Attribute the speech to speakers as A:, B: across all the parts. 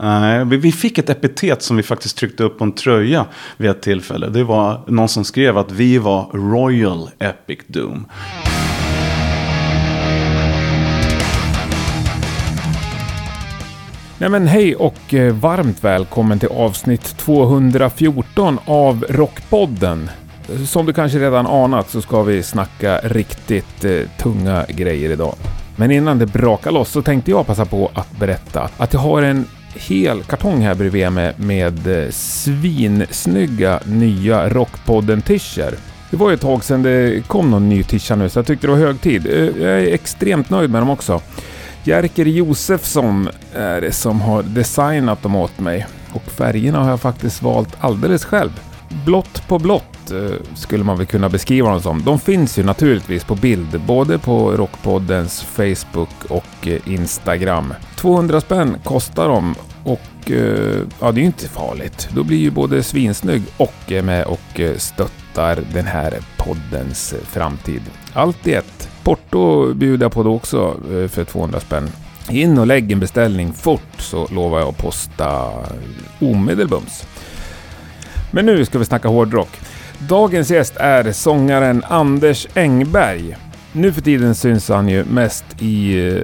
A: Nej, vi- vi fick ett epitet som vi faktiskt tryckte upp på en tröja vid ett tillfälle. Det var någon som skrev att vi var Royal Epic Doom.
B: Nej men hej och eh, varmt välkommen till avsnitt 214 av Rockpodden. Som du kanske redan anat så ska vi snacka riktigt eh, tunga grejer idag. Men innan det brakar loss så tänkte jag passa på att berätta att jag har en hel kartong här bredvid mig med eh, svinsnygga nya rockpodden t Det var ju ett tag sedan det kom någon ny tisha nu så jag tyckte det var hög tid. Eh, jag är extremt nöjd med dem också. Jerker Josefsson är det som har designat dem åt mig. Och färgerna har jag faktiskt valt alldeles själv. Blått på blått eh, skulle man väl kunna beskriva dem som. De finns ju naturligtvis på bild, både på Rockpoddens Facebook och Instagram. 200 spänn kostar de och eh, ja, det är ju inte farligt. Då blir ju både svinsnygg och är med och eh, stöttar den här poddens framtid. Allt i ett. Porto bjuder jag på då också för 200 spänn. In och lägg en beställning fort så lovar jag att posta omedelbums. Men nu ska vi snacka hårdrock. Dagens gäst är sångaren Anders Engberg. Nu för tiden syns han ju mest i eh,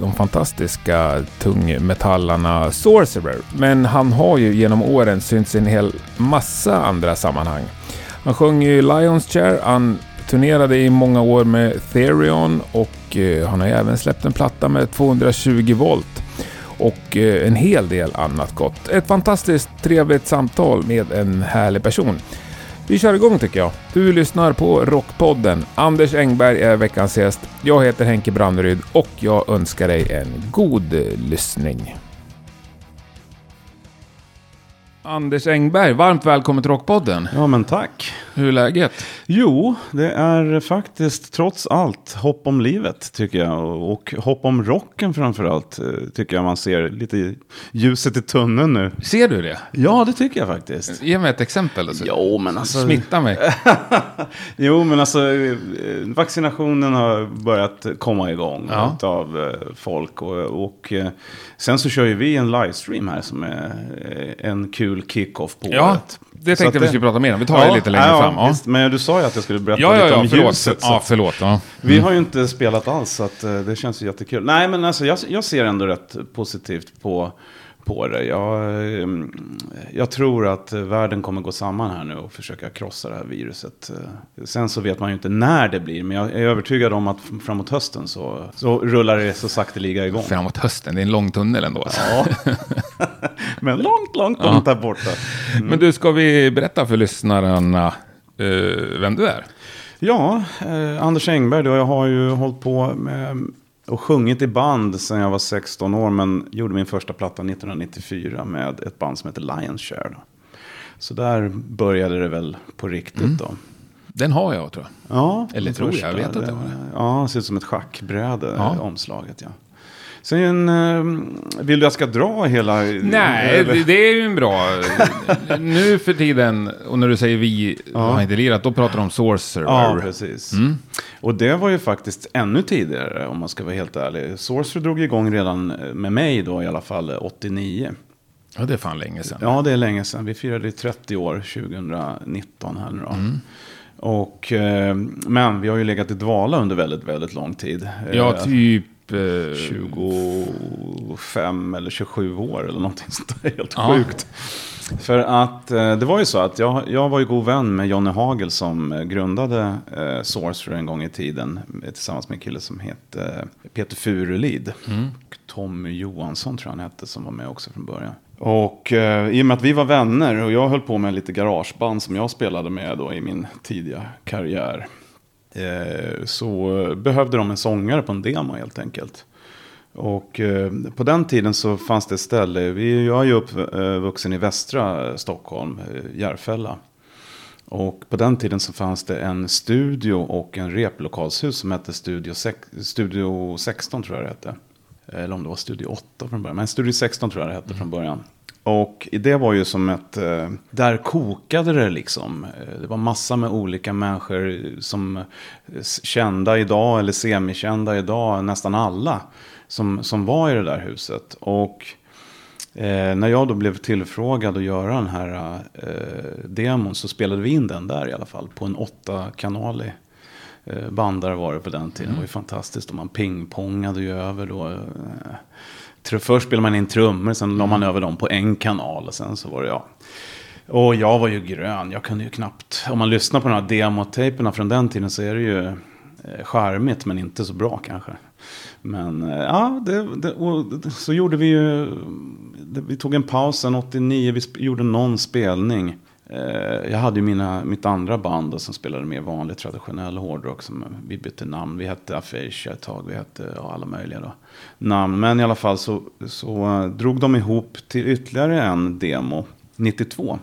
B: de fantastiska tungmetallarna Sorcerer. Men han har ju genom åren synts i en hel massa andra sammanhang. Han sjöng ju Lions Chair, han turnerade i många år med Therion och eh, han har ju även släppt en platta med 220 volt och eh, en hel del annat gott. Ett fantastiskt trevligt samtal med en härlig person. Vi kör igång tycker jag. Du lyssnar på Rockpodden. Anders Engberg är veckans gäst. Jag heter Henke Branneryd och jag önskar dig en god lyssning. Anders Engberg, varmt välkommen till Rockpodden.
A: Ja, men tack.
B: Hur är läget?
A: Jo, det är faktiskt trots allt hopp om livet tycker jag. Och hopp om rocken framförallt eh, tycker jag man ser lite ljuset i tunneln nu.
B: Ser du det?
A: Ja, det tycker jag faktiskt.
B: Ge mig ett exempel. Alltså.
A: Jo, men alltså...
B: Smitta mig.
A: Jo, men alltså eh, vaccinationen har börjat komma igång
B: Ja.
A: av eh, folk. Och, och sen så kör ju vi en livestream här som är en kul kick-off på
B: Ja,
A: året.
B: det tänkte vi skulle prata mer om. Vi tar det lite längre
A: ja,
B: fram. Ja.
A: Visst, men du sa ju att jag skulle berätta
B: Ja, ja,
A: lite
B: ja,
A: om
B: förlåt.
A: ljuset.
B: Ja, förlåt. Ja.
A: Vi har ju inte spelat alls, så att, eh, det känns ju jättekul. Nej, men alltså, jag, jag ser ändå rätt positivt på, på det. Jag, eh, jag tror att världen kommer gå samman här nu och försöka krossa det här viruset. Eh, Sen så vet man ju inte när det blir, men jag är övertygad om att framåt hösten så, så rullar det så sakteliga igång.
B: Framåt hösten, det är en lång tunnel ändå. Alltså.
A: Ja. men långt, långt, långt där borta.
B: Men du, ska vi berätta för lyssnarna eh, vem du är?
A: Ja, eh, Anders Engberg då, jag har ju hållit på med och sjungit i band sedan jag var 16 år. Men gjorde min första platta 1994 med ett band som heter Lions Share. Så där började det väl på riktigt då.
B: Den har jag, tror jag.
A: Ja,
B: Eller tror jag, jag vet att det det.
A: Ja, ser ut som ett schackbräde,
B: Ja.
A: omslaget. Ja. Sen, eh, vill du att jag ska dra hela?
B: Nej,
A: eller?
B: det, är ju en bra... nu för tiden, och när du säger vi har inte lirat, då pratar du om Sorcerer.
A: Ja, precis.
B: Mm.
A: Och det var ju faktiskt ännu tidigare om man ska vara helt ärlig. Sorcerer drog igång redan eh, med mig då i alla fall eh, 89.
B: Ja, det är fan länge sedan.
A: Ja, det är länge sedan. Vi firade 30 år 2019 här nu då. Och, eh, men vi har ju legat i dvala under väldigt, väldigt lång tid.
B: Ja,
A: Eh,
B: typ... Eh,
A: 25 eller 27 år eller någonting sånt där. Helt
B: Ja.
A: sjukt. För att eh, det var ju så att jag, jag var ju god vän med Johnny Hagel som grundade eh, Sorcerer en gång i tiden. eh, Tillsammans med en kille som hette eh, Peter Furulid. Och Tommy Johansson tror jag han hette som var med också från början. Och eh, i och med att vi var vänner och jag höll på med lite garageband som jag spelade med då i min tidiga karriär. Eh, så behövde de en sångare på en demo helt enkelt. Och eh, på den tiden så fanns det ett ställe, vi, jag är ju uppvuxen eh, i västra Stockholm, eh, Järfälla. Och på den tiden så fanns det en studio och en replokalshus som hette Studio, Sex, studio 16 tror jag det hette. Eller om det var Studio 8 från början, men Studio 16 tror jag det hette från början. Och det var ju som ett, eh, där kokade det liksom. Eh, Det var massa med olika människor som eh, kända idag eller semikända idag, nästan alla. Som, som var i det där huset. Och Eh, när jag då blev tillfrågad att göra den här eh, demon så spelade vi in den där i alla fall. På en åttakanalig eh, bandare var det på den tiden. Det var ju fantastiskt. Och man pingpongade ju över då. Först spelade man in trummor, sen la man över dem på en kanal. Och sen så var det ja. Och jag var ju grön, jag kunde ju knappt. Om man lyssnar på de här demotejperna från den tiden så är det ju eh, charmigt men inte så bra kanske. Men eh, ja, det, det, så gjorde vi ju. det- Vi tog en paus sen 89, vi gjorde någon spelning. Eh, Jag hade ju mina, mitt andra band då, som spelade mer vanlig traditionell hårdrock. Som vi bytte namn. Vi hette Aphasia ett tag. Vi hette ja, alla möjliga då. namn. Men i alla fall så, så eh, drog de ihop till ytterligare en demo 92.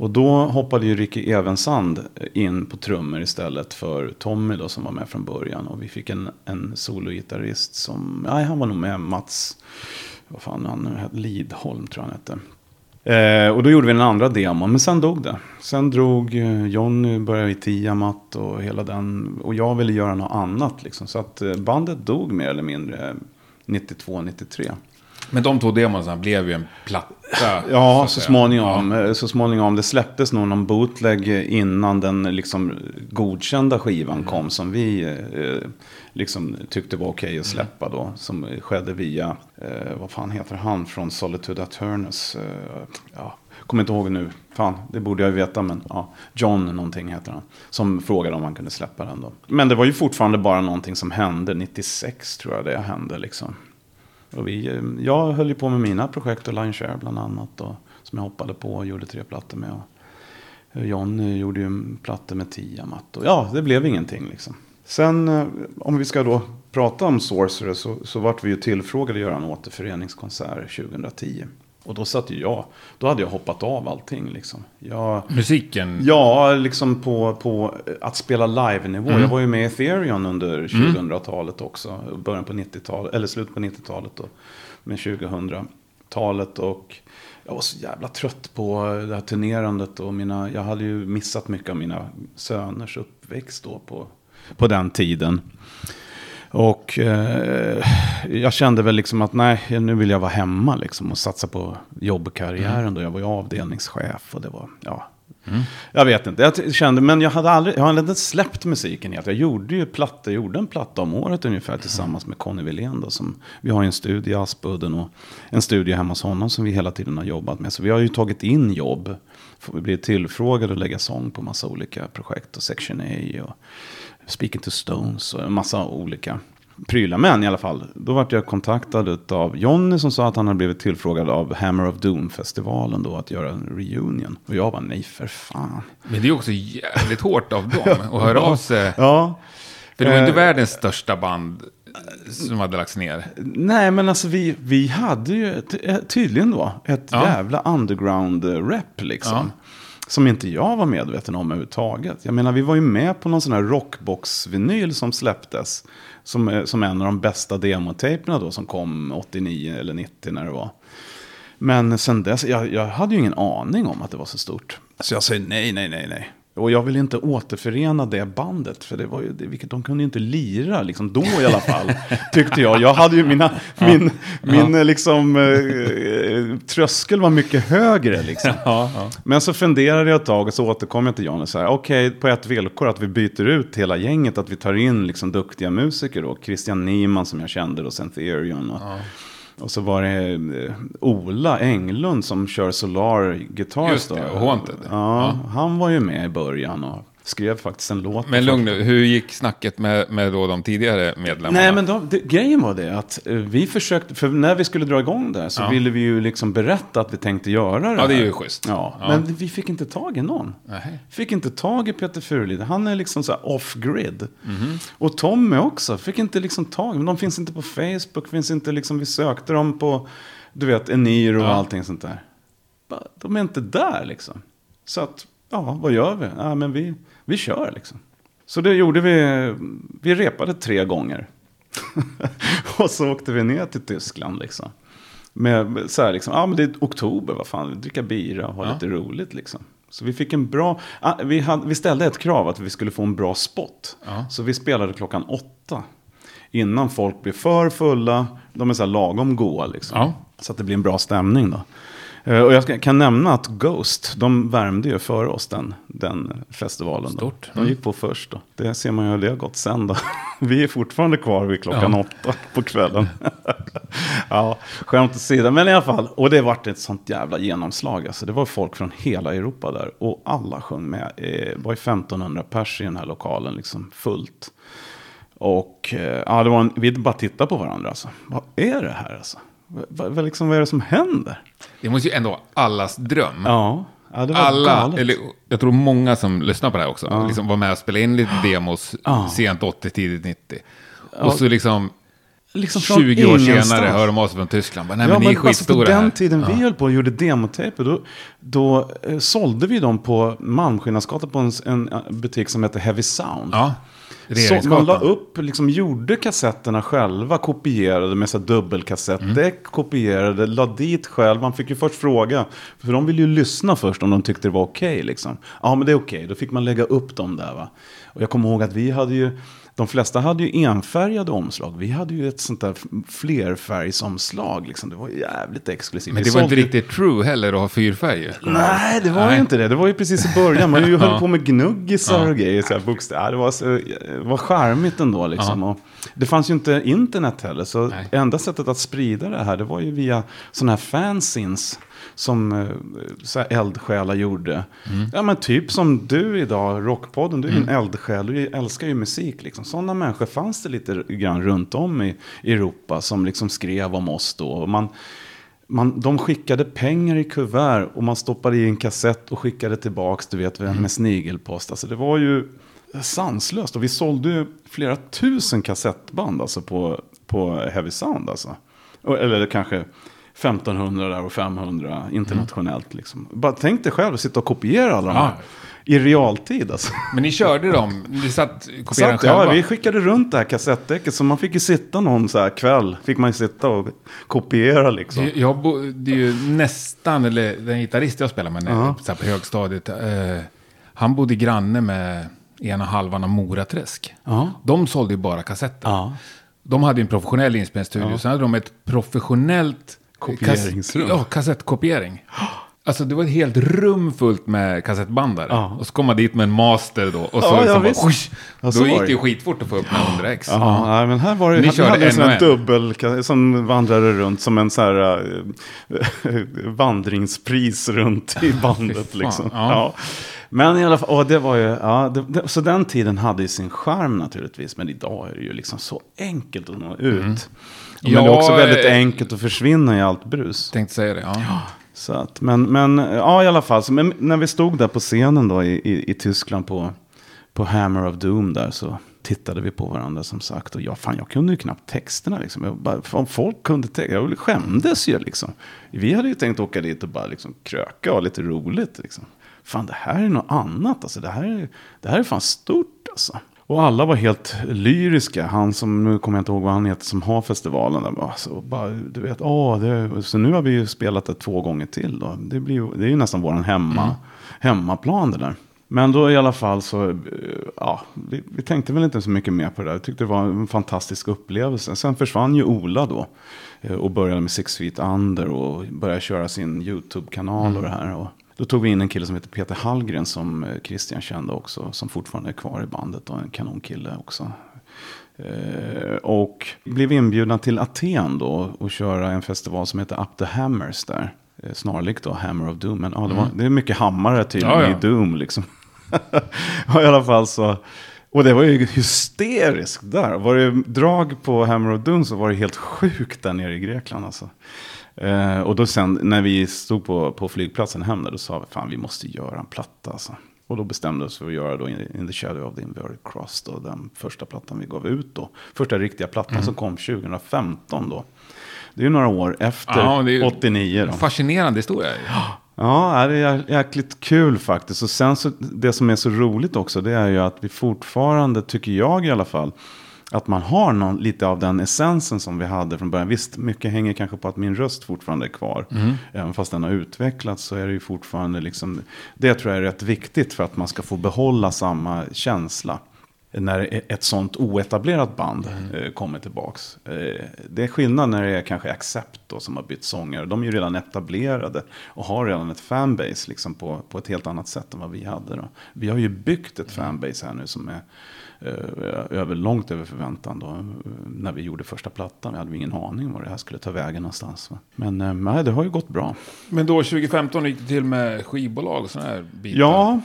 A: Och då hoppade ju Ricky Evensand eh, in på trummor istället för Tommy då som var med från början. Och vi fick en, en sologitarrist som, nej han var nog med Mats, vad fan han nu hette, Lidholm tror jag han hette. Eh, och då gjorde vi den andra demon, men sen dog det. Sen drog eh, Johnny, började i Tiamat och hela den. Och jag ville göra något annat liksom. Så att eh, bandet dog mer eller mindre eh, 92-93.
B: Men de två demonsarna blev ju en platta.
A: Ja, så
B: säga.
A: småningom. Eh, Så småningom. Det släpptes nog någon bootleg innan den liksom godkända skivan kom. Som vi eh, liksom tyckte var okej att släppa då. Som skedde via, eh, vad fan heter han från Solitude Attorneys. Eh, ja, kommer inte ihåg nu. Fan, det borde jag ju veta. Men ja, John någonting heter han. Som frågade om han kunde släppa den då. Men det var ju fortfarande bara någonting som hände. 96 tror jag det hände liksom. Och vi, eh, jag höll ju på med mina projekt och Line Share bland annat. Och, som jag hoppade på och gjorde tre plattor med. Och John eh, gjorde ju en platta med Tiamat. Och ja, det blev ingenting liksom. Sen eh, om vi ska då prata om Sorcerer så, så vart vi ju tillfrågade att göra en återföreningskonsert 2010. Och då satt ju jag, då hade jag hoppat av allting liksom. Jag,
B: Musiken.
A: Ja, liksom på, på att spela live-nivå. Jag var ju med i Ethereum under 2000-talet också. Början på 90-talet, eller slutet på 90-talet och med 2000-talet. Och jag var så jävla trött på det här turnerandet. Och mina, jag hade ju missat mycket av mina söners uppväxt då på, på den tiden. Och eh, jag kände väl liksom att nej, nu vill jag vara hemma liksom och satsa på jobbkarriären. Då jag var ju avdelningschef och det var, ja. Jag vet inte, jag kände, men jag hade aldrig, jag hade inte släppt musiken helt. Jag gjorde ju plattor, jag gjorde en platta om året ungefär tillsammans med Conny Wilén då. Som, vi har ju en studio i Aspudden och en studio hemma hos honom som vi hela tiden har jobbat med. Så vi har ju tagit in jobb. Vi bli tillfrågade att lägga sång på massa olika projekt och Section A och Speaking to Stones och en massa olika prylar. Men i alla fall, då vart jag kontaktad av Jonny som sa att han hade blivit tillfrågad av Hammer of Doom-festivalen då att göra en reunion. Och jag bara, nej för fan.
B: Men det är också jävligt hårt av dem att höra av sig.
A: Ja,
B: För det var inte
A: Eh.
B: världens största band som hade lagts ner.
A: nej men alltså vi, vi hade ju ty- tydligen då ett
B: Ja.
A: jävla underground-rep liksom. Som inte jag var medveten om överhuvudtaget. Jag menar, vi var ju med på någon sån här rockbox-vinyl som släpptes. Som, eh, som en av de bästa demotejperna då som kom 89 eller 90 när det var. Men sen dess, jag, jag hade ju ingen aning om att det var så stort. Så jag säger nej, nej, nej, nej. Och jag vill inte återförena det bandet. För det var ju, vilket, de kunde ju inte lira, liksom då i alla fall. tyckte jag. Jag hade ju mina, min, min eh, liksom, eh, tröskel var mycket högre liksom.
B: Ja, ja.
A: Men så funderade jag ett tag och så återkom jag till Jan och sa, okej, på ett villkor att vi byter ut hela gänget, att vi tar in liksom duktiga musiker då. Christian Niemann som jag kände då, Centurion. Och, och så var det eh, Ola Englund som kör Solar Guitars
B: Just det,
A: då.
B: Haunted.
A: Ja, han var ju med i början och skrev faktiskt en låt.
B: Men lugn nu, hur gick snacket med, med då de tidigare medlemmarna?
A: Nej, men då, det, grejen var det att eh, vi försökte, för när vi skulle dra igång det så
B: Ja.
A: ville vi ju liksom berätta att vi tänkte göra det
B: Ja, det är ju schysst.
A: Ja,
B: Ja.
A: men vi fick inte tag i någon.
B: Nej.
A: Fick inte tag i Peter Furulid. Han är liksom så här off-grid.
B: Mhm.
A: Och Tommy också. Fick inte liksom tag Men de finns inte på Facebook. Finns inte liksom, vi sökte dem på, du vet, Eniro och
B: Ja.
A: allting sånt där. De är inte där liksom. Så att, ja, vad gör vi? Ja, men vi, vi kör liksom. Så det gjorde vi. Vi repade tre gånger. och så åkte vi ner till Tyskland liksom. Med så här liksom, ja men det är oktober, vad fan, dricka bira och ha
B: Ja.
A: lite roligt liksom. Så vi fick en bra, ah, vi, hade, vi ställde ett krav att vi skulle få en bra spot.
B: Ja.
A: Så vi spelade klockan åtta. Innan folk blir för fulla, de är så här lagom goa liksom.
B: Ja.
A: Så att det blir en bra stämning då. Eh, Och jag kan nämna att Ghost, de värmde ju före oss den, den festivalen.
B: Stort.
A: Då. De gick på först då. Det ser man ju hur det har gått sen då. Vi är fortfarande kvar vid klockan
B: Ja.
A: åtta på kvällen. ja, skämt åsido. Men i alla fall, och det vart ett sånt jävla genomslag. Alltså, det var folk från hela Europa där. Och alla sjöng med. Eh, Det var ju 1500 pers i den här lokalen, liksom fullt. Och eh, ja, det var en, vi bara tittade på varandra. Alltså. Vad är det här alltså? Vad, vad, liksom, vad är det som händer?
B: Det måste ju ändå vara allas dröm.
A: Ja, ja det var
B: Alla,
A: galet.
B: eller jag tror många som lyssnar på det här också, liksom var med och spelade in lite demos
A: Ja.
B: sent 80, tidigt 90. Och så liksom
A: liksom från
B: 20 år
A: ingenstans.
B: senare hör de sig från Tyskland. Bara, Nej
A: ja,
B: men ni är
A: alltså på
B: skitstora
A: den tiden vi höll på och gjorde demotejper, då, då eh, sålde vi dem på Malmskillnadsgatan på en, en eh, butik som heter Heavy Sound. Så man la upp, liksom gjorde kassetterna själva, kopierade med så dubbelkassettdäck, kopierade, la dit själv. Man fick ju först fråga, för de ville ju lyssna först om de tyckte det var okej. liksom. Ja, men det är okej, då fick man lägga upp dem där. Va? Och jag kommer ihåg att vi hade ju, de flesta hade ju enfärgade omslag. Vi hade ju ett sånt där flerfärgsomslag. Liksom. Det var jävligt exklusivt.
B: Men
A: Vi
B: det var inte riktigt true heller att ha fyrfärger.
A: Nej, det var
B: Nej.
A: ju inte det. Det var ju precis i början. Man ju höll på med gnuggisar och grejer. Så här, bokstäver. Ja, det var, så, det var charmigt ändå. Liksom. Och det fanns ju inte internet heller. Så
B: Nej.
A: enda sättet att sprida det här, det var ju via sådana här fanzines. Som eh, så här eldsjälar gjorde.
B: Mm.
A: Ja men typ som du idag, Rockpodden. Du är ju en eldsjäl, du älskar ju musik. Liksom. Sådana människor fanns det lite grann runt om i Europa. Som liksom skrev om oss då. Man, man, de skickade pengar i kuvert och man stoppade i en kassett och skickade tillbaks, du vet,
B: Mm.
A: med snigelpost. Alltså det var ju sanslöst. Och vi sålde ju flera tusen kassettband alltså på, på Heavy Sound. Alltså. Eller kanske 1500 där och 500 internationellt. Liksom. Bara tänk dig själv att sitta och kopiera alla de här. I realtid alltså.
B: Men ni körde dem, ni satt kopierade
A: att, ja,
B: själva.
A: vi skickade runt det här kassettdäcket. Så man fick ju sitta någon så här kväll. Fick man ju sitta och kopiera liksom.
B: Jag bo, det är ju nästan, eller den gitarrist jag spelar med
A: Ja.
B: så här på högstadiet, eh, han bodde granne med ena halvan av Moraträsk.
A: Ja.
B: De sålde ju bara kassetter.
A: Ja.
B: De hade ju en professionell inspelningsstudio, sen hade de ett professionellt
A: Kopieringsrum.
B: Ja, kassettkopiering. Alltså det var ett helt rum fullt med kassettbandare.
A: Ja.
B: Och så kom man dit med en master då. Och så
A: Ja, ja,
B: liksom
A: visst.
B: bara, "Husch!"
A: Ja, så
B: Då gick
A: det
B: ju skitfort att få upp med 100x.
A: Ja, nej, men här var det,
B: Ni
A: vi
B: körde
A: hade en
B: en.
A: dubbel som vandrade runt som en så här äh, vandringspris runt i bandet. liksom.
B: Ja.
A: Ja. Men i alla fall, och det var ju, ja, det, det, så den tiden hade ju sin charm naturligtvis. Men idag är det ju liksom så enkelt att nå ut. Men det är
B: Ja,
A: också väldigt
B: eh,
A: enkelt att försvinna i allt brus.
B: Tänkte säga det, ja.
A: Så att, men, men ja, i alla fall. Så, men när vi stod där på scenen då i, i, i Tyskland på, på Hammer of Doom där så tittade vi på varandra som sagt. Och jag, fan, jag kunde ju knappt texterna liksom. Jag bara, fan, folk kunde texterna. Jag skämdes ju liksom. Vi hade ju tänkt åka dit och bara liksom kröka och ha lite roligt liksom. Fan, det här är något annat alltså. Det här är, det här är fan stort alltså. Och alla var helt lyriska. Han som, nu kommer jag inte ihåg vad han heter, som har festivalen. Där, bara, så, bara, du vet, åh, det, så nu har vi ju spelat det två gånger till. Då. Det, blir, det är ju nästan vår hemma, hemmaplan det där. Men då i alla fall så, eh, ja, vi, vi tänkte väl inte så mycket mer på det där. Jag tyckte det var en fantastisk upplevelse. Sen försvann ju Ola då. eh, Och började med Six Feet Under och började köra sin YouTube-kanal och det här. Och då tog vi in en kille som heter Peter Hallgren som eh, Christian kände också. Som fortfarande är kvar i bandet och en kanonkille också. Eh, och blev inbjudna till Aten då och köra en festival som heter Up the Hammers där. Eh, Snarlikt då Hammer of Doom. Men ja, det, var, det är mycket hammare tydligen
B: Ja, ja.
A: i Doom liksom. I alla fall så. Och det var ju hysteriskt där. Var det drag på Hammer of Doom så var det helt sjukt där nere i Grekland alltså. Eh, och då sen när vi stod på, på flygplatsen hem där, då sa vi fan vi måste göra en platta alltså. Och då bestämde vi oss för att göra då In, the Shadow of the Inverted Cross då, den första plattan vi gav ut då. Första riktiga plattan som kom 2015 då. Det är ju några år efter
B: Ja, det är ju-
A: 89 då.
B: Fascinerande historia.
A: Ja, det är jä- jäkligt kul faktiskt. Och sen så, det som är så roligt också, det är ju att vi fortfarande, tycker jag i alla fall, att man har någon, lite av den essensen som vi hade från början. Visst, mycket hänger kanske på att min röst fortfarande är kvar. Även fast den har utvecklats så är det ju fortfarande liksom, det tror jag är rätt viktigt för att man ska få behålla samma känsla. när ett sånt oetablerat band mm. kommer tillbaks. Det är skillnad när det är kanske Accept då, som har bytt sångare. De är ju redan etablerade och har redan ett fanbase liksom på, på ett helt annat sätt än vad vi hade. Då. Vi har ju byggt ett fanbase här nu som är över, långt över förväntan. Då, när vi gjorde första plattan. Vi hade ingen aning om var det här skulle ta vägen någonstans. Va? Men nej, det har ju gått bra.
B: Men då 2015 gick det till med skivbolag och sådana här bitar?
A: Ja,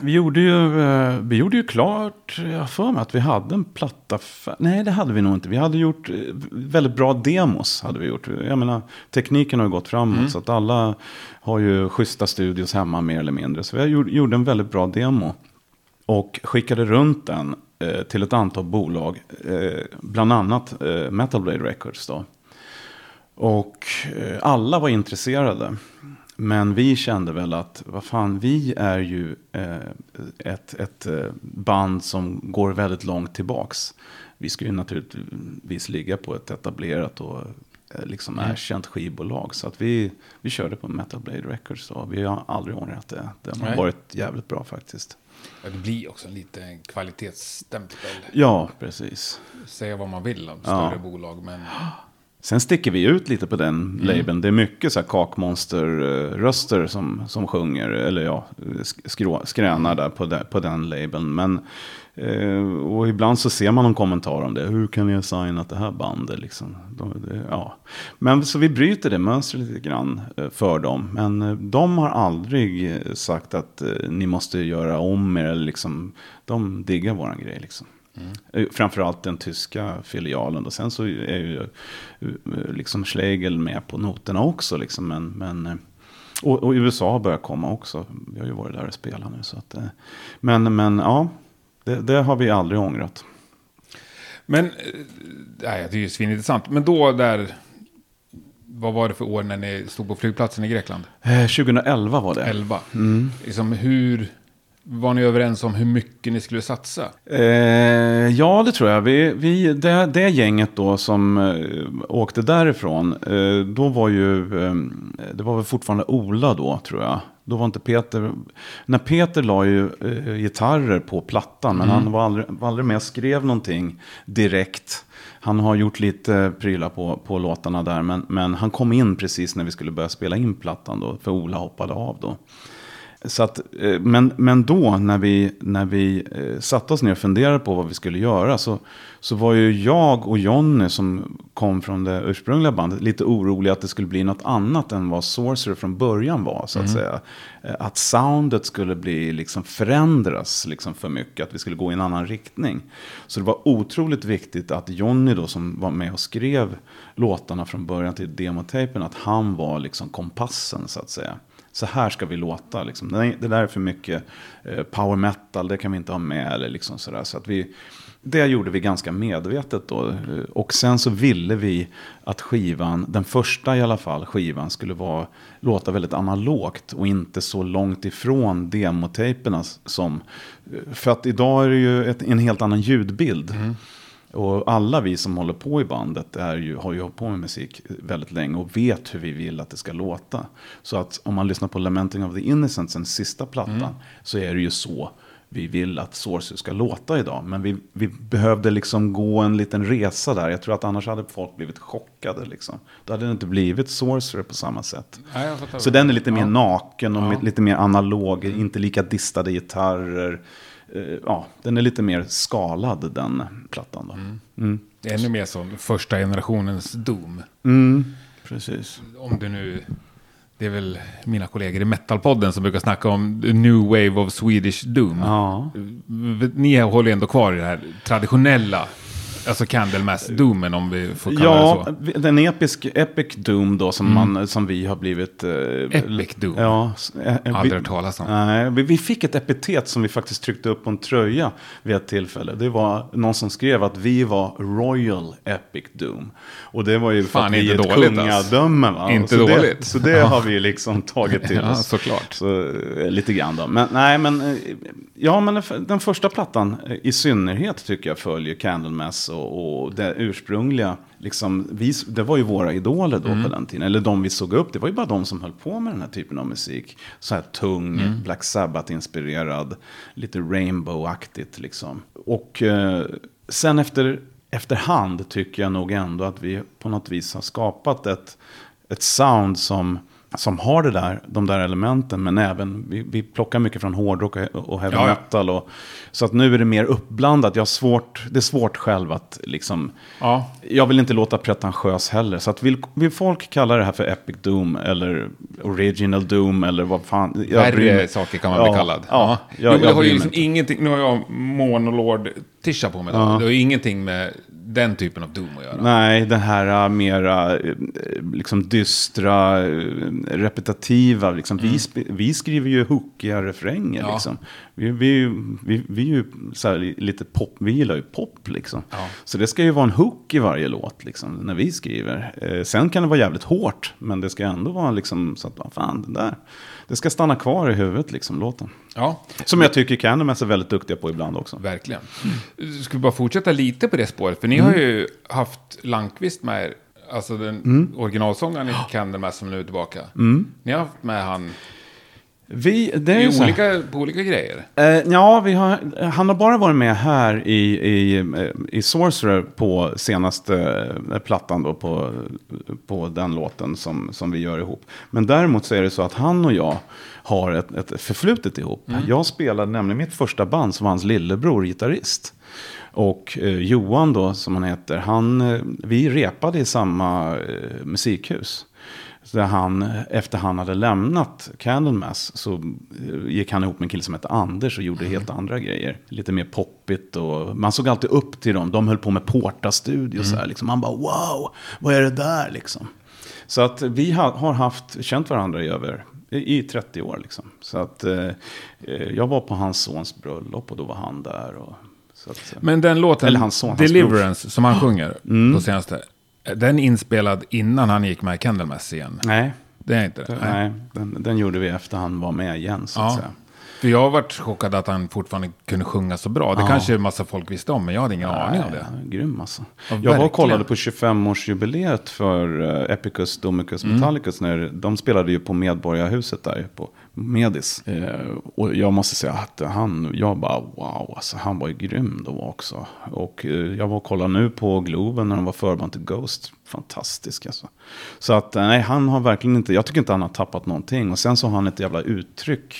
A: vi gjorde ju, eh, vi gjorde ju klart, jag för mig att vi hade en platta. Nej, det hade vi nog inte. Vi hade gjort eh, väldigt bra demos. Hade vi gjort. Jag menar, tekniken har ju gått framåt. Mm. Så att alla har ju schyssta studios hemma mer eller mindre. Så vi gjorde en väldigt bra demo. Och skickade runt den eh, till ett antal bolag. Eh, bland annat eh, Metal Blade Records då. Och alla var intresserade. Men vi kände väl att, vad fan, vi är ju ett, ett band som går väldigt långt tillbaks. Vi ska ju naturligtvis ligga på ett etablerat och liksom mm. erkänt skivbolag. Så att vi, vi körde på Metal Blade Records och vi har aldrig ångrat det. Det har varit jävligt bra faktiskt.
B: Ja, det blir också en liten kvalitetsstämpel.
A: Ja, precis.
B: Säga vad man vill om större ja. bolag, men...
A: Sen sticker vi ut lite på den mm. labeln. Det är mycket så här kakmonster-röster som, som sjunger, eller ja, skrå, skränar där på, de, på den labeln. Men, och ibland så ser man någon kommentar om det. Hur kan ni ha signat det här bandet? Liksom? Ja. Men så vi bryter det mönstret lite grann eh, för dem. Men eh, de har aldrig eh, sagt att ni måste göra om er. Liksom, de diggar våran grej. Liksom. Mm. Framförallt den tyska filialen. Och sen så är ju eh, liksom Schlegel med på noterna också. Liksom. Men, men, eh, och, och USA har börjat komma också. Vi har ju varit där och spelat nu. Så att, men, men ja, det, det har vi aldrig ångrat.
B: Men, nej, det är ju svinintressant. Men då där, vad var det för år när ni stod på flygplatsen i Grekland?
A: 2011 var det.
B: 11. Mm. Liksom hur var ni överens om hur mycket ni skulle satsa?
A: Eh, ja, det tror jag. Vi, vi, det, det gänget då som eh, åkte därifrån, eh, då var ju, eh, det var väl fortfarande Ola då tror jag. Då var inte Peter, när Peter la ju eh, gitarrer på plattan, men mm. han var aldrig, var aldrig med och skrev någonting direkt. Han har gjort lite prylar på, på låtarna där, men, men han kom in precis när vi skulle börja spela in plattan då, för Ola hoppade av då. Så att, eh, men, men då när vi, när vi eh, satte oss ner och funderade på vad vi skulle göra så, så var ju jag och Jonny som kom från det ursprungliga bandet lite oroliga att det skulle bli något annat än vad Sorcerer från början var. så att mm. säga. Eh, att soundet skulle bli liksom förändras liksom för mycket, att vi skulle gå i en annan riktning. Så det var otroligt viktigt att Jonny då som var med och skrev låtarna från början till demotapen, att han var liksom kompassen så att säga så här ska vi låta. Liksom. Det där är för mycket eh, power metal, det kan vi inte ha med. Eller liksom sådär. Så att vi, det gjorde vi ganska medvetet då. Eh, och sen så ville vi att skivan, den första i alla fall, skivan skulle vara, låta väldigt analogt och inte så långt ifrån demotejperna som... Eh, för att idag är det ju ett, en helt annan ljudbild. Mm. Och alla vi som håller på i bandet är ju, har ju hållit på med musik väldigt länge och vet hur vi vill att det ska låta. Så att om man lyssnar på Lamenting of the Innocents, den sista plattan, mm. så är det ju så vi vill att Source ska låta idag. Men vi, vi behövde liksom gå en liten resa där. Jag tror att annars hade folk blivit chockade. Liksom. Då hade det inte blivit Sorcerer på samma sätt. Ja, så den är lite mer naken och ja. lite mer analog. Inte lika distade gitarrer. Eh, ja, den är lite mer skalad den plattan. Då. Mm.
B: Mm. Ännu mer som första generationens Doom.
A: Mm, precis.
B: Om du nu... Det är väl mina kollegor i Metalpodden som brukar snacka om New Wave of Swedish Doom. Ja. Ni håller ändå kvar i det här traditionella Alltså Candlemass-doomen om vi får kalla
A: ja,
B: det
A: så. den episk, Epic Doom då som, mm. man, som vi har blivit... Eh,
B: Epic Doom?
A: Ja.
B: Eh, Aldrig hört talas om.
A: Nej, vi, vi, fick ett epitet som vi faktiskt tryckte upp på en tröja vid ett tillfälle. Det var någon som skrev att vi var Royal Epic Doom. Och det var ju för Fan, att vi är ett kungadöme. Va?
B: Inte
A: så
B: dåligt.
A: Det, så det har vi liksom tagit till
B: ja,
A: oss.
B: Såklart.
A: Så, eh, lite grann då. Men nej, men, eh, ja, men den första plattan i synnerhet tycker jag följer Candlemass och, och det ursprungliga, liksom, vi, det var ju våra idoler då på den tiden. Eller de vi såg upp, det var ju bara de som höll på med den här typen av musik. Så här tung, Black Sabbath-inspirerad, lite rainbow-aktigt liksom. Och eh, sen efter, efterhand tycker jag nog ändå att vi på något vis har skapat ett, ett sound som som har det där, de där elementen, men även, vi, vi plockar mycket från hårdrock och, och heavy
B: Ja, ja.
A: metal. Och, så att nu är det mer uppblandat. Jag har svårt, det är svårt själv att liksom,
B: Ja.
A: jag vill inte låta pretentiös heller. Så att vill, vill folk kalla det här för Epic Doom eller Original Doom eller vad fan. jag
B: Värre saker kan man
A: Ja,
B: bli kallad.
A: Ja,
B: jo,
A: jag,
B: det
A: jag
B: har ju liksom ingenting, nu har jag monolord-tisha på mig. då.
A: Ja.
B: Det har ju ingenting med den typen av Doom att göra.
A: Nej, den här äh, mera äh, liksom dystra, äh, repetitiva. Liksom. Vi, sp- vi skriver ju hookiga refränger.
B: Ja.
A: Liksom. Vi, vi, vi, vi är ju här, lite pop, vi gillar ju pop liksom.
B: Ja.
A: Så det ska ju vara en hook i varje låt liksom, när vi skriver. Eh, sen kan det vara jävligt hårt, men det ska ändå vara liksom så att, vad fan, det där. Det ska stanna kvar i huvudet liksom, låten.
B: Ja,
A: Som jag tycker Candlemass är väldigt duktiga på ibland också.
B: verkligen. Ska vi bara fortsätta lite på det spåret? För ni har ju haft Lankvist med er, alltså den originalsångaren i Candlemass som nu är tillbaka. Ni har haft med han
A: Vi, det är ju
B: olika, på olika grejer.
A: Eh, ja, vi har, han har bara varit med här i, i, eh, i Sorcerer på senaste eh, plattan då, på, på den låten som, som vi gör ihop. Men däremot så är det så att han och jag har ett, ett förflutet ihop. Jag spelade nämligen mitt första band som var hans lillebror, gitarrist. Och eh, Johan då, som han heter, han, eh, vi repade i samma eh, musikhus. Så han, efter han hade lämnat Candlemass så eh, gick han ihop med en kille som hette Anders och gjorde helt andra grejer. Lite mer poppigt och man såg alltid upp till dem. De höll på med Porta Studio så här liksom. Man bara wow, vad är det där liksom? Så att vi ha, har haft, känt varandra i över i, i 30 år liksom. Så att eh, eh, jag var på hans sons bröllop och då var han där. Och, att, eh,
B: Men den låten,
A: son,
B: Deliverance, som han sjunger
A: Mm.
B: på senaste, den inspelad innan han gick med i Candlemass igen.
A: nej,
B: Det är inte det?
A: nej den, den gjorde vi efter han var med igen så att
B: Ja.
A: säga.
B: För jag har varit chockad att han fortfarande kunde sjunga så bra. Det
A: Ja.
B: kanske en massa folk visste om, men jag hade ingen aning om det.
A: Grym alltså.
B: Ja,
A: jag var och kollade på 25-årsjubileet för uh, Epicus, Domicus,
B: Mm.
A: Metallicus. När de spelade ju på Medborgarhuset där på Medis. Eh, och jag måste säga att han, jag bara wow, alltså, han var ju grym då också. Och eh, jag var och kollade nu på Globen när de var förband till Ghost. Fantastisk alltså. Så att eh, nej, han har verkligen inte, jag tycker inte han har tappat någonting. Och sen så har han ett jävla uttryck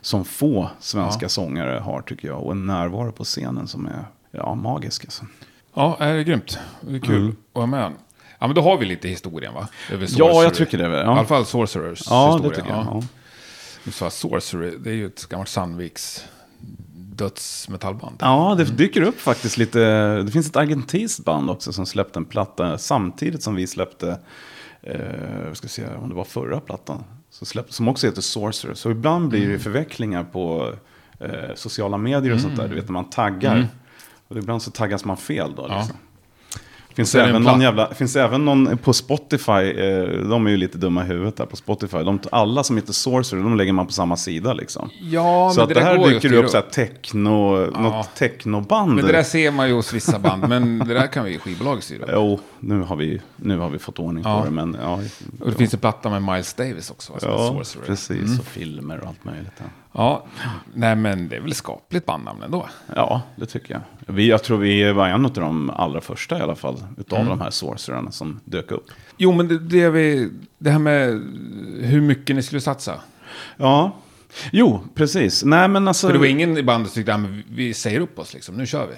A: som få svenska
B: Ja.
A: sångare har tycker jag. Och en närvaro på scenen som är ja, magisk alltså.
B: Ja, det är grymt. Det är kul
A: Mm.
B: att vara med. Ja, men då har vi lite historien va?
A: Ja, jag tycker det. väl,
B: I alla
A: Ja,
B: fall Sorcerers
A: ja
B: historia.
A: det tycker jag. Ja.
B: Du sa Sorcery, det är ju ett gammalt Sandviks dödsmetallband.
A: Ja, det dyker upp faktiskt lite. Det finns ett argentinskt band också som släppte en platta samtidigt som vi släppte, eh, jag ska se om det var förra plattan, så släpp, som också heter Sorcerer. Så ibland blir det förvecklingar på eh, sociala medier och sånt där. Du vet när man taggar. Och ibland så taggas man fel då.
B: Ja.
A: Liksom. Det finns
B: det en
A: även, någon jävla, finns även någon på Spotify, eh, de är ju lite dumma i huvudet där på Spotify. De, alla som heter Sorcerer, de lägger man på samma sida liksom.
B: Ja,
A: så
B: men
A: att
B: det,
A: det här dyker upp så här techno, något technoband.
B: Men det där ser man ju hos vissa band, men det där kan vi i skivbolag styra.
A: Jo, nu har vi, nu har vi fått ordning
B: Ja.
A: på det. Men ja,
B: Och det finns en platta med Miles Davis också, som
A: ja
B: Sorcerer.
A: precis. Och filmer och allt möjligt. Ja.
B: Ja, nej men det är väl skapligt bandnamn ändå.
A: ja, det tycker jag. Vi, jag tror vi var en av de allra första i alla fall. Utav
B: Mm.
A: de här sorcererna som dök upp.
B: Jo, men det, det, är vi, det här med hur mycket ni skulle satsa.
A: Ja, jo, precis. Nej, men alltså...
B: För det var ingen i bandet som tyckte att vi säger upp oss liksom, nu kör vi.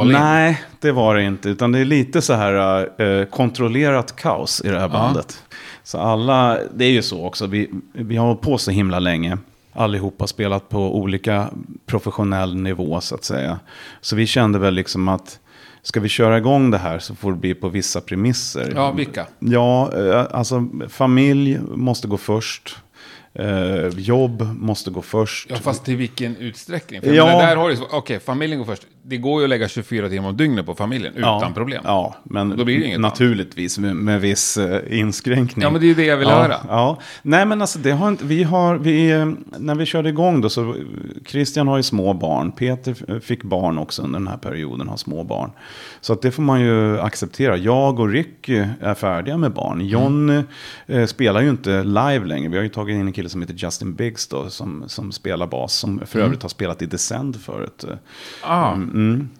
B: All in.
A: Nej, det var det inte. Utan det är lite så här eh, kontrollerat kaos i det här bandet. Så alla, det är ju så också. Vi, vi har hållit på så himla länge. Allihopa spelat på olika professionell nivå så att säga. Så vi kände väl liksom att ska vi köra igång det här så får det bli på vissa premisser.
B: Ja, vilka?
A: Ja, eh, alltså familj måste gå först. Eh, jobb måste gå först.
B: Ja, fast till vilken utsträckning? För
A: Ja.
B: ja. där har du så- Okej, familjen går först. Det går ju att lägga 24 timmar om dygnet på familjen utan
A: ja,
B: problem.
A: Ja, men
B: Då blir det inget
A: naturligtvis med, med viss eh, inskränkning.
B: Ja, men det är ju det jag vill
A: ja,
B: höra.
A: Ja, nej men alltså det har inte, vi har, vi, eh, när vi körde igång då så, Christian har ju små barn, Peter fick barn också under den här perioden, har små barn. Så att det får man ju acceptera. Jag och Ricky är färdiga med barn. John eh, spelar ju inte live längre. Vi har ju tagit in en kille som heter Justin Biggs då, som, som spelar bas, som för övrigt har spelat i Descend förut.
B: Ah,
A: Mm.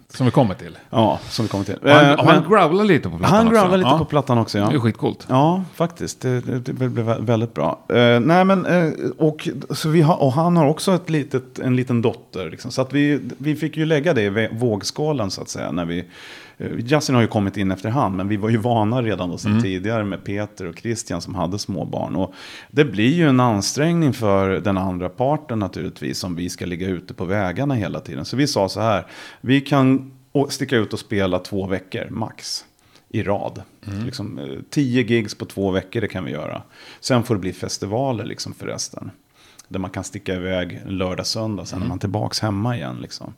B: Som vi kommer till.
A: Ja, som vi kommer till.
B: Han,
A: Eh,
B: han growlar lite på plattan
A: han
B: också.
A: growlar lite
B: ja.
A: på plattan också, ja.
B: Det är skitcoolt.
A: Ja, faktiskt. Det, det, det blev vä- väldigt bra. Eh, nej, men, eh, och, så vi har, och han har också ett litet, en liten dotter. Liksom, så att vi, vi fick ju lägga det i vågskålen så att säga. När vi, eh, Justin har ju kommit in efterhand, men vi var ju vana redan då sedan tidigare med Peter och Christian som hade små barn. Och det blir ju en ansträngning för den andra parten naturligtvis, om vi ska ligga ute på vägarna hela tiden. Så vi sa så här, vi kan sticka ut och spela två veckor max i rad. Liksom, eh, tio gigs på två veckor, det kan vi göra. Sen får det bli festivaler liksom för resten. Där man kan sticka iväg lördag, söndag, sen är man tillbaka hemma igen. Liksom.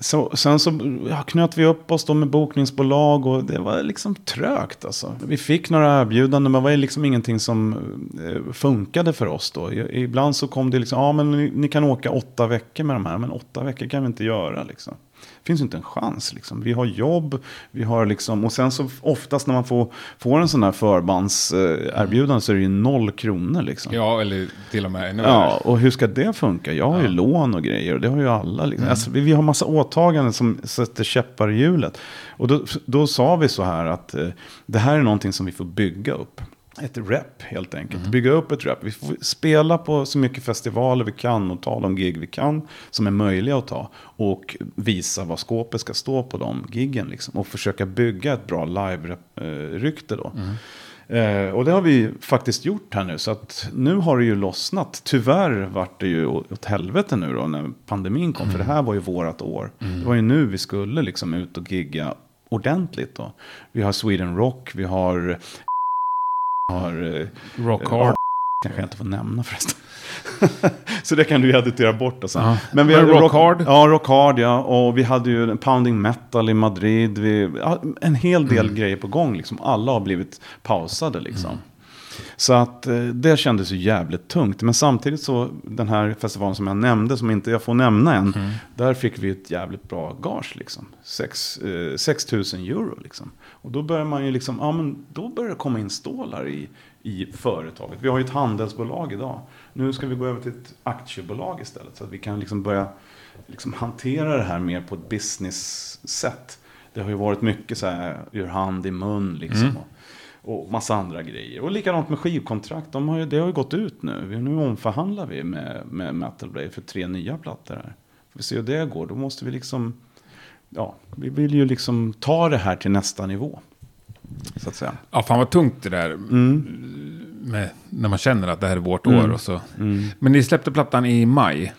A: Så, sen så ja, knöt vi upp oss då med bokningsbolag och det var liksom trögt alltså. Vi fick några erbjudanden men det var liksom ingenting som eh, funkade för oss då. Ibland så kom det liksom, ja men ni, ni kan åka åtta veckor med de här, men åtta veckor kan vi inte göra liksom. Finns inte en chans liksom. Vi har jobb, vi har liksom, och sen så oftast när man får, får en sån här förbandserbjudande så är det ju noll kronor liksom.
B: Ja, eller till och med ännu
A: Ja, och hur ska det funka? Jag har ju lån och grejer och det har ju alla. Liksom. Alltså, vi, vi har massa åtaganden som sätter käppar i hjulet. Och då, då sa vi så här att eh, det här är någonting som vi får bygga upp. Ett rep helt enkelt. Bygga upp ett rep. Vi får spela på så mycket festivaler vi kan och ta de gig vi kan som är möjliga att ta. Och visa vad skåpet ska stå på de giggen. Liksom. Och försöka bygga ett bra live-rykte då. Eh, och det har vi faktiskt gjort här nu. Så att nu har det ju lossnat. Tyvärr vart det ju åt helvete nu då när pandemin kom. För det här var ju vårat år. Det var ju nu vi skulle liksom ut och gigga ordentligt då. Vi har Sweden Rock, vi har... har eh,
B: Rock
A: Ja,
B: hard.
A: kanske jag inte får nämna förresten. så det kan du ju editera bort sen.
B: Ja.
A: Men vi
B: Men
A: hade
B: Rock Hard?
A: Ja, Rock Hard ja. Och vi hade ju Pounding Metal i Madrid. Vi, en hel del
B: Mm.
A: grejer på gång liksom. Alla har blivit pausade liksom. Så att eh, det kändes ju jävligt tungt. Men samtidigt så, den här festivalen som jag nämnde, som inte jag får nämna än.
B: Mm.
A: Där fick vi ett jävligt bra gage liksom. 6 eh, 6 000 euro liksom. Och då börjar man ju liksom, ja men då börjar det komma in stålar i, i företaget. Vi har ju ett handelsbolag idag. Nu ska vi gå över till ett aktiebolag istället. Så att vi kan liksom börja liksom hantera det här mer på ett business-sätt. Det har ju varit mycket så här, ur hand i mun liksom.
B: Mm.
A: Och, och massa andra grejer. Och likadant med skivkontrakt. De har ju, det har ju gått ut nu. Nu omförhandlar vi med, med Metal Blade för tre nya plattor här. Får vi se hur det går. Då måste vi liksom... Ja, vi vill ju liksom ta det här till nästa nivå. Så att säga.
B: Ja, fan vad tungt det där. Med, när man känner att det här är vårt år och så. Men ni släppte plattan i maj.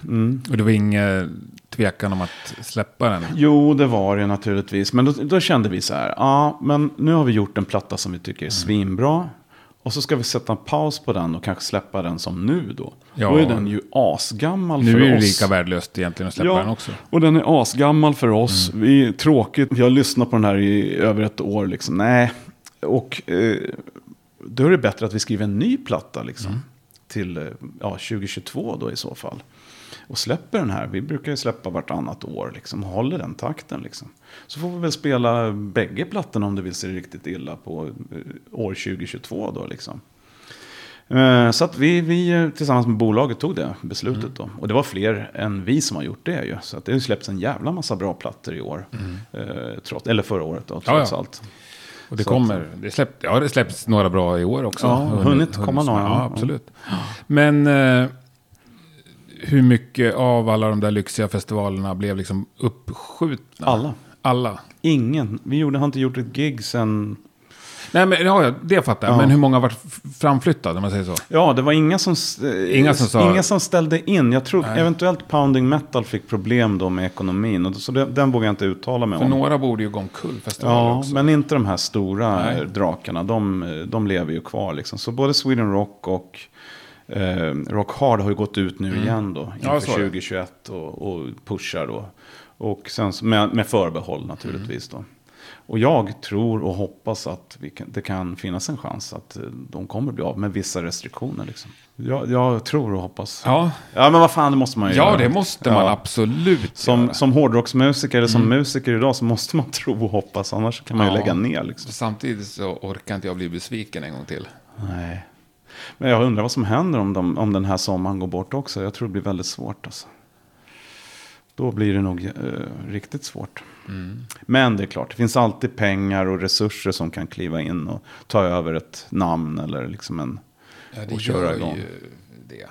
B: Och det var ingen tvekan om att släppa den.
A: Jo, det var det naturligtvis. Men då, då kände vi så här. Ja, men nu har vi gjort en platta som vi tycker är svinbra. Och så ska vi sätta en paus på den och kanske släppa den som nu då.
B: Ja.
A: Då är den ju asgammal för
B: Nu är det
A: oss.
B: lika värdelöst egentligen att släppa den också.
A: och den är asgammal för oss. Vi är tråkigt. Vi har lyssnat på den här i över ett år. Liksom. Nej, och eh, då är det bättre att vi skriver en ny platta liksom. Till eh, ja, 2022 då i så fall. Och släpper den här. Vi brukar ju släppa vartannat år liksom. Håller den takten liksom. Så får vi väl spela bägge plattorna om det vill sig riktigt illa på eh, år 2022 då liksom. Eh, Så att vi, vi tillsammans med bolaget tog det beslutet då. Och det var fler än vi som har gjort det ju. Så att det har släppts en jävla massa bra plattor i år. Eh, trots, eller förra året då,
B: Ja,
A: trots
B: ja.
A: allt.
B: Och det
A: Så
B: kommer, det släpps, ja det släpps några bra i år också.
A: Ja, hunnit komma några,
B: Ja,
A: ja.
B: absolut. Men eh, hur mycket av alla de där lyxiga festivalerna blev liksom uppskjutna?
A: Alla.
B: Alla?
A: Ingen. Vi gjorde, har inte gjort ett gig sen...
B: Nej, men ja, ja, det fattar jag.
A: Ja.
B: Men hur många f- framflyttade, om man säger så?
A: Ja, det var inga som, eh,
B: Inga som sa-
A: inga som ställde in. Jag tror
B: Nej.
A: eventuellt Pounding Metal fick problem då med ekonomin. Och så det, den vågar jag inte uttala mig
B: För
A: om.
B: några borde ju gå omkull festivaler
A: Ja,
B: också.
A: men inte de här stora
B: Nej.
A: drakarna. De, de lever ju kvar liksom. Så både Sweden Rock och Eh, Rock Hard har ju gått ut nu igen då.
B: Ja,
A: Inför
B: det.
A: 2021 och, och pushar då. Och sen med, med förbehåll naturligtvis då. Och jag tror och hoppas att kan, det kan finnas en chans att eh, de kommer bli av med vissa restriktioner. Liksom. Jag, jag tror och hoppas.
B: Ja,
A: Ja, men vad fan, det måste man ju
B: ja
A: göra.
B: det måste man
A: Ja.
B: absolut
A: Som,
B: göra.
A: som hårdrocksmusiker eller som musiker idag så måste man tro och hoppas. Annars kan man ju
B: Ja.
A: lägga ner liksom.
B: Samtidigt så orkar inte jag bli besviken en gång till.
A: Nej. Men jag undrar vad som händer om, de, om den här sommaren går bort också. Jag tror det blir väldigt svårt. Alltså. Då blir det nog eh, riktigt svårt.
B: Mm.
A: Men det är klart, det finns alltid pengar och resurser som kan kliva in och ta över ett namn eller liksom en...
B: Ja, det
A: Och köra igång.
B: ju det.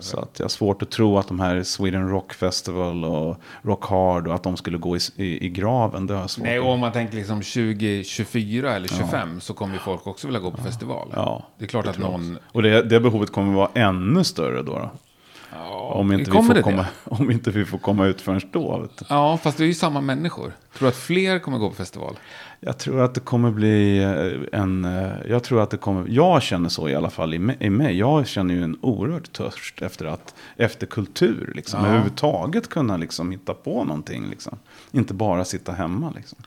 A: Så att jag har svårt att tro att de här Sweden Rock Festival och Rock Hard och att de skulle gå i, i, i graven. Det har jag svårt
B: Nej,
A: att-
B: och om man tänker liksom 2024 eller 25 så kommer ju folk också vilja gå på festival.
A: Ja,
B: det är klart att
A: tror jag
B: någon...
A: Och det, det behovet kommer vara ännu större då. då. Om, inte vi
B: kommer
A: får
B: det
A: komma,
B: det?
A: om inte vi får komma ut förrän då.
B: Ja, fast det är ju samma människor. Tror du att fler kommer gå på festival?
A: Jag tror att det kommer bli eh, en... eh, Jag tror att det kommer... Jag känner så i alla fall i mig. Jag känner ju en oerhörd törst efter, att, efter kultur. Liksom.
B: Ja.
A: Överhuvudtaget kunna liksom hitta på någonting. Liksom. Inte bara sitta hemma. Liksom.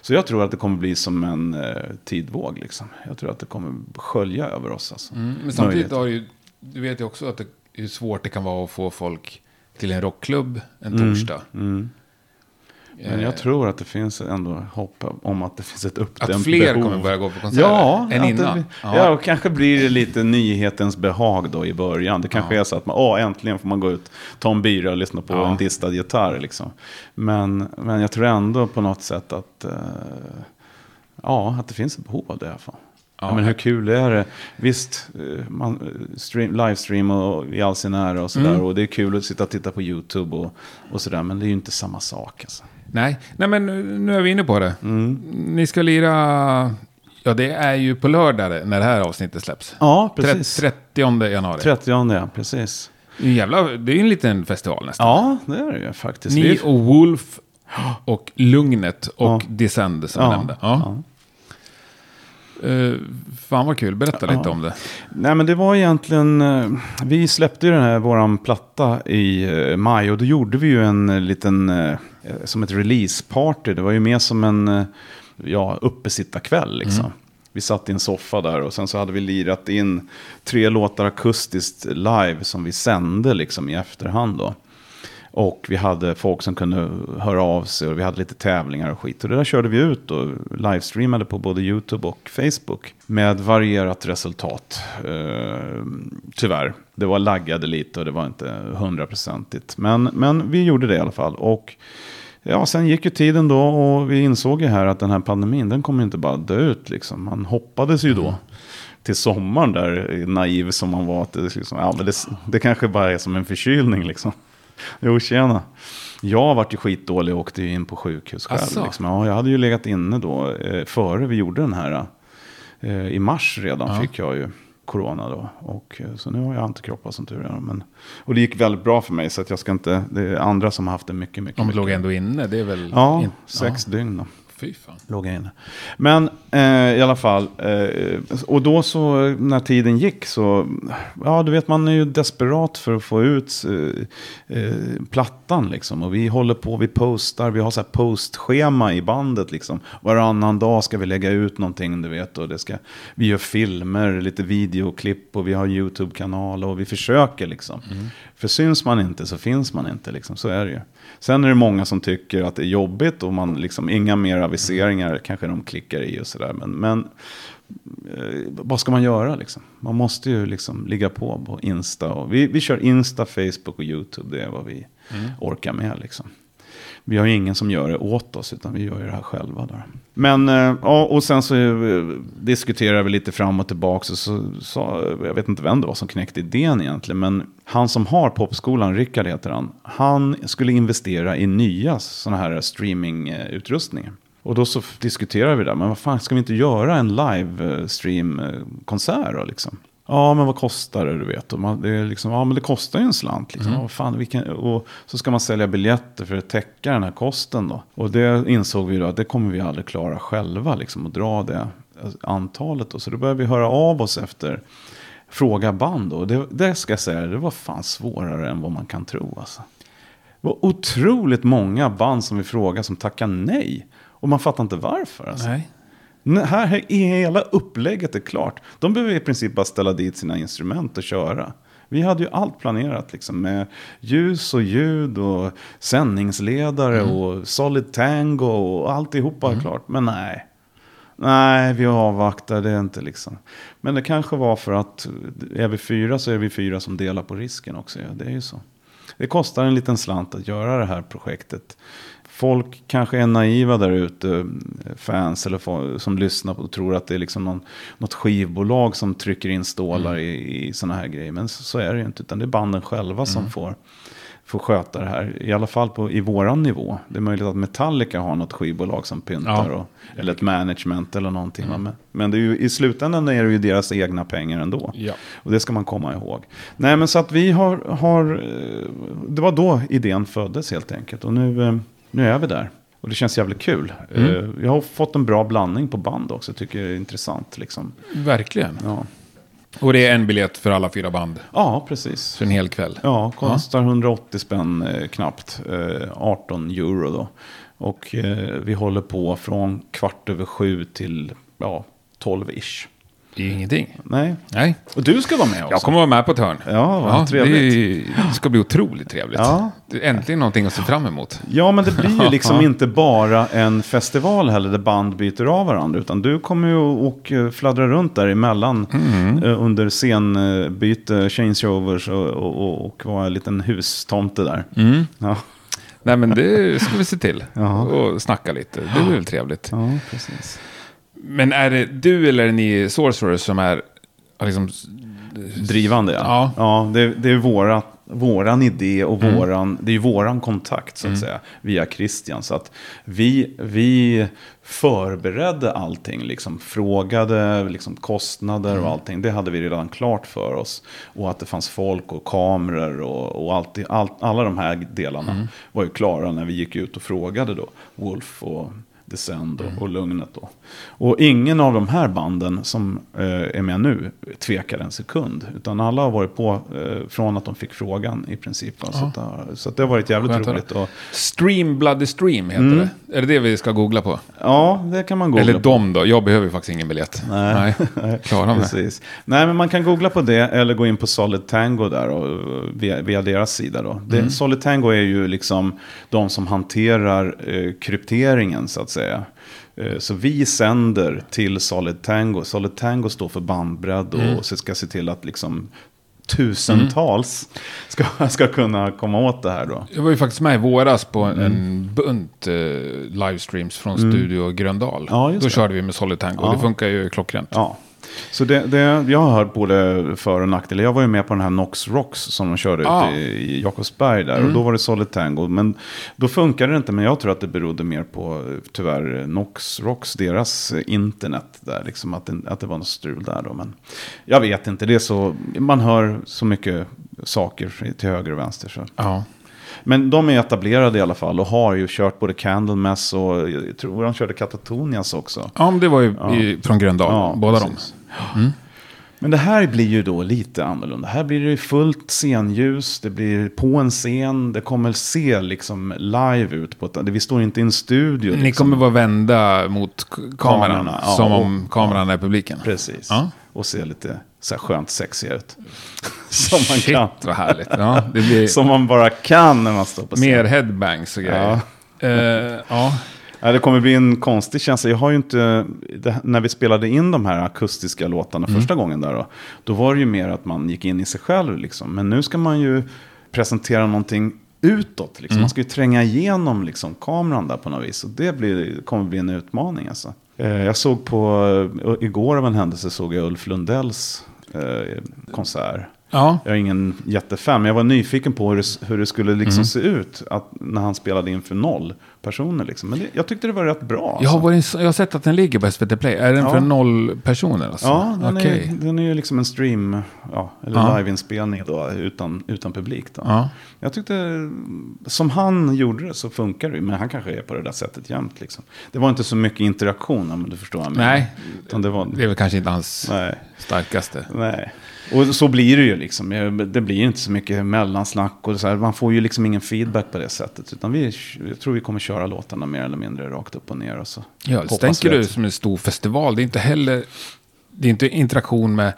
A: Så jag tror att det kommer bli som en eh, tidvåg. Liksom. Jag tror att det kommer skölja över oss. Alltså.
B: Mm, men samtidigt har ju... Du vet ju också att det hur svårt det kan vara att få folk till en rockklubb en torsdag.
A: Mm. Men
B: Eh,
A: jag tror att det finns ändå hopp om att det finns ett uppdämt
B: Att fler
A: behov.
B: kommer börja gå på konserter
A: Ja,
B: än innan.
A: Det,
B: Ja.
A: ja. och kanske blir det lite nyhetens behag då i början. Det kanske
B: Ja.
A: är så att man, åh, äntligen får man gå ut, ta en bira och lyssna på
B: Ja.
A: en distad gitarr. Liksom. Men, men jag tror ändå på något sätt att, eh, ja, att det finns ett behov av det i alla fall. Ja.
B: Ja.
A: men hur kul är det? Visst, eh, man, eh, stream, livestream och, i all sin ära och sådär.
B: Mm.
A: Och det är kul att sitta och titta på YouTube och, och sådär. Men det är ju inte samma sak. Alltså.
B: Nej. Nej, men nu- är vi inne på det.
A: Mm.
B: Ni ska lira... Ja, det är ju på lördag när det här avsnittet släpps.
A: Ja, precis.
B: 30 januari.
A: 30 ja, precis.
B: Jävla, det är ju en liten festival nästan.
A: Ja, det är det ju faktiskt.
B: Ni och Wolf och Lugnet och
A: Ja.
B: Descend som jag nämnde. Ja. Eh, fan vad kul, berätta lite
A: Ja.
B: om det.
A: Nej men det var egentligen, eh, vi släppte ju den här våran platta i eh, maj och då gjorde vi ju en liten, som ett releaseparty. Det var ju mer som en, ja, uppesittarkväll liksom. Vi satt i en soffa där och sen så hade vi lirat in tre låtar akustiskt live som vi sände liksom i efterhand då. Och vi hade folk som kunde höra av sig och vi hade lite tävlingar och skit. Och det där körde vi ut och livestreamade på både YouTube och Facebook. Med varierat resultat. Eh, tyvärr. Det var laggade lite och det var inte hundraprocentigt. Men, men vi gjorde det i alla fall. Och ja, sen gick ju tiden då och vi insåg ju här att den här pandemin den kommer inte bara dö ut. Liksom. Man hoppades ju då till sommaren där, naiv som man var. Att det, liksom, ja, men det, det kanske bara är som en förkylning liksom. Jo, tjena. Jag vart ju skitdålig och åkte in på sjukhus själv.
B: Asså?
A: Liksom. Ja, jag hade ju legat inne då eh, före vi gjorde den här. Eh, I mars redan
B: Ja.
A: fick jag ju corona då. Och, eh, så nu har jag antikroppar som tur är. Men, och det gick väldigt bra för mig så att jag ska inte, det är andra som har haft det mycket, mycket.
B: De låg ändå inne, det är väl...
A: Ja,
B: in-
A: sex dygn då.
B: Fy fan.
A: Låg jag inne. Men eh, i alla fall, eh, och då så när tiden gick så, ja du vet man är ju desperat för att få ut eh, eh, plattan liksom. Och vi håller på, vi postar, vi har så här postschema i bandet liksom. Varannan dag ska vi lägga ut någonting du vet. Och det ska, vi gör filmer, lite videoklipp och vi har YouTube-kanal och vi försöker liksom. För syns man inte så finns man inte liksom, så är det ju. Sen är det många som tycker att det är jobbigt och man liksom, inga mer aviseringar kanske de klickar i och sådär. Men, men eh, vad ska man göra liksom? Man måste ju liksom ligga på på Insta. Och vi, vi kör Insta, Facebook och YouTube. Det är vad vi orkar med liksom. Vi har ju ingen som gör det åt oss, utan vi gör ju det här själva. Då. Men, eh, ja, och sen så eh, diskuterade vi lite fram och tillbaka. Och så så, jag vet inte vem det var som knäckte idén egentligen. Men han som har popskolan, Rickard heter han. Han skulle investera i nya sådana här streamingutrustningar. Och då så diskuterade vi det. Men vad fan, ska vi inte göra en livestreamkonsert eh, då liksom? Ja, men vad kostar det, du vet? Och man, det, är liksom, ja, men det kostar ju en slant. Liksom. Ja, vad fan, vi kan, och så ska man sälja biljetter för att täcka den här kosten då. Och det insåg vi då att det kommer vi aldrig klara själva, liksom, att dra det antalet. Då. Så då började vi höra av oss efter fråga band. Och det, det ska jag säga, det var fan svårare än vad man kan tro. Alltså. Det var otroligt många band som vi frågade som tackade nej. Och man fattar inte varför. Alltså.
B: Nej.
A: Här är hela upplägget är klart. De behöver i princip bara ställa dit sina instrument och köra. Vi hade ju allt planerat liksom med ljus och ljud och sändningsledare och solid tango och alltihopa mm. klart. Men nej. Nej, vi är inte liksom. Men det kanske var för att är vi fyra så är vi fyra som delar på risken också. Ja, det är ju så. Det kostar en liten slant att göra det här projektet folk kanske är naiva där ute, fans eller folk som lyssnar och tror att det är liksom någon, något skivbolag som trycker in stålar mm. i, i sådana här grejer. Men så, så, är det ju inte, utan det är banden själva som mm. får, får sköta det här. I alla fall på, i våran nivå. Det är möjligt att Metallica har något skivbolag som pyntar. Ja. Och, eller ett management eller någonting. Mm. Men, men det är ju, i slutändan är det ju deras egna pengar ändå. Ja. Och det ska man komma ihåg. Nej men så att vi har, har eh, det var då idén föddes helt enkelt. Och nu eh, nu är vi där. Och det känns jävligt kul. Mm. Uh, jag har fått en bra blandning på band också. Tycker det är intressant. Liksom.
B: Verkligen.
A: Ja.
B: Och det är en biljett för alla fyra band?
A: Ja, precis.
B: För en hel kväll?
A: Ja, kostar ja. 180 spänn eh, knappt. Eh, 18 euro då. Och eh, vi håller på från kvart över sju till ja, 12-ish.
B: Det är ju ingenting.
A: Nej.
B: Nej.
A: Och du ska vara med också.
B: Jag kommer vara med på ett hörn.
A: Ja, vad ja, trevligt.
B: Det, det, ska bli otroligt trevligt. Ja. Det är äntligen någonting att se fram emot.
A: Ja, men det blir ju liksom inte bara en festival heller där band byter av varandra. Utan du kommer ju och fladdra runt där emellan mm. Eh, under scenbyte, changeovers och, och, och, och vara en liten hustomte där.
B: Mm. Ja. Nej, men det ska vi se till. Ja. Och snacka lite. Det blir väl trevligt.
A: Ja, precis.
B: Men är det du eller ni sorcerers som är liksom...
A: Drivande, ja. Ja, det, det är våra, våran idé och mm. våran, det är våran kontakt så att mm. säga, via Christian. Så att vi, vi förberedde allting, liksom frågade liksom kostnader mm. och allting. Det hade vi redan klart för oss. Och att det fanns folk och kameror och, och allt, allt, alla de här delarna mm. var ju klara när vi gick ut och frågade då Wolf och Descend och, mm. och Lugnet då. Och ingen av de här banden som eh, är med nu tvekar en sekund. Utan alla har varit på eh, från att de fick frågan i princip. Ja. Så, att, så att det har varit jävligt Skönt roligt. Och,
B: Stream Bloody Stream heter mm. det. Är det det vi ska googla på?
A: Ja, det kan man googla
B: Eller de då. Jag behöver ju faktiskt ingen biljett.
A: Nej,
B: Nej. klara.
A: Nej, men man kan googla på det eller gå in på Solid Tango där och via, via deras sida då. Det, mm. Solid Tango är ju liksom de som hanterar eh, krypteringen så att säga. Eh, så vi sänder till Solid Tango. Solid Tango står för bandbredd och mm. ska se till att liksom tusentals mm. ska, ska kunna komma åt det här då.
B: Jag var ju faktiskt med i våras på en, mm. en bunt eh, livestreams från mm. Studio Gröndal. Ja, då det. körde vi med Solid Tango. Ja. Det funkar ju klockrent.
A: Ja. Så det, det, jag har hört både för och nackdelar. Jag var ju med på den här Nox Rocks som de körde ah. ute i, i Jakobsberg där. Mm. Och då var det Solid Tango. Men då funkade det inte. Men jag tror att det berodde mer på, tyvärr, Nox Rocks, deras internet där. Liksom att, det, att det var något strul där då. Men jag vet inte. Det är så, man hör så mycket saker till höger och vänster. Så.
B: Ja.
A: Men de är etablerade i alla fall och har ju kört både Candlemass och jag tror de körde Katatonias också.
B: Ja, men det var ju ja. i, från Gröndal, ja, båda precis. de. Mm.
A: Men det här blir ju då lite annorlunda. Här blir det fullt scenljus, det blir på en scen, det kommer se liksom live ut. På ett, vi står inte i en studio. Liksom.
B: Ni kommer vara vända mot kameran, kamerorna, som om kameran är publiken.
A: Precis, ja. och se lite så här skönt sexiga ut. som
B: man Shit, kan. vad härligt. Ja, det blir...
A: som man bara kan när man står på
B: scen. Mer headbangs och grejer. Ja. Uh, ja.
A: Ja, det kommer bli en konstig känsla. Jag har ju inte, det, när vi spelade in de här akustiska låtarna mm. första gången där då, då var det ju mer att man gick in i sig själv liksom. Men nu ska man ju presentera någonting utåt. Liksom. Mm. Man ska ju tränga igenom liksom, kameran där på något vis. Och det blir, kommer bli en utmaning alltså. Eh, jag såg på, eh, igår av en händelse såg jag Ulf Lundells eh, konsert.
B: Ja.
A: Jag är ingen jättefan, men jag var nyfiken på hur det, hur det skulle liksom mm. se ut att, när han spelade inför noll personer. Liksom. Men det, jag tyckte det var rätt bra.
B: Alltså. Jag, har varit, jag har sett att den ligger på SVT Play. Är den ja. för noll personer? Alltså?
A: Ja, den, okay. är, den är ju liksom en stream, ja, eller ja. liveinspelning då, utan, utan publik. Då.
B: Ja.
A: Jag tyckte, som han gjorde det så funkar det Men han kanske är på det där sättet jämt. Liksom. Det var inte så mycket interaktion, om du förstår.
B: Nej,
A: det, var,
B: det är väl kanske inte hans nej. starkaste.
A: Nej. Och så blir det ju liksom. Det blir inte så mycket mellansnack och så här. Man får ju liksom ingen feedback på det sättet. Utan vi, jag tror vi kommer köra låtarna mer eller mindre rakt upp och ner. Och så
B: Ja,
A: hoppas
B: tänker du som en stor festival. Det är inte heller... Det är inte interaktion med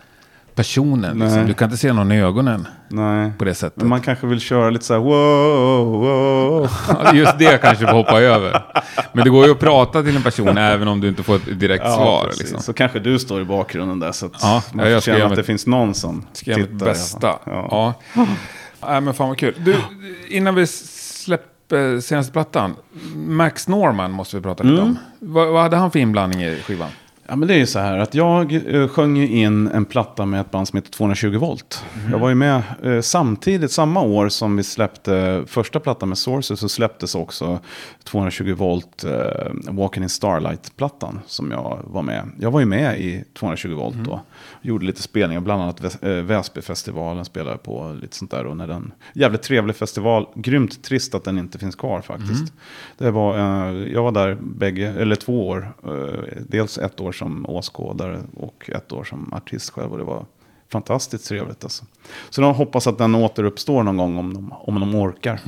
B: personen. Liksom. Du kan inte se någon i ögonen
A: Nej.
B: på det sättet.
A: Men man kanske vill köra lite så här wow, wow.
B: Ja, Just det kanske får hoppa över. Men det går ju att prata till en person även om du inte får ett direkt svar.
A: precis.
B: Liksom.
A: Så kanske du står i bakgrunden där så att
B: Ja,
A: man
B: ja, jag göra
A: att det finns någon som tittar.
B: mitt bästa. Ja. Ja. Nej, men fan vad kul. Du, innan vi släpper senaste plattan. Max Norman måste vi prata lite
A: Mm.
B: om. Vad, vad hade han för inblandning i skivan?
A: Ja, men det är ju så här att jag eh, sjöng in en platta med ett band som heter 220 volt. Jag var ju med eh, samtidigt, samma år som vi släppte första plattan med Sources så släpptes också 220 volt eh, Walking in Starlight-plattan som jag var med. Jag var ju med i 220 volt då. Gjorde lite spelningar, bland annat eh, Väsbyfestivalen spelade på lite sånt där. Och när den, jävligt trevlig festival, grymt trist att den inte finns kvar faktiskt. Det var, eh, jag var där bägge, eller två år. Dels ett år som åskådare och ett år som artist själv. Och det var fantastiskt trevligt alltså. Så jag hoppas att den återuppstår någon gång om de, om de orkar.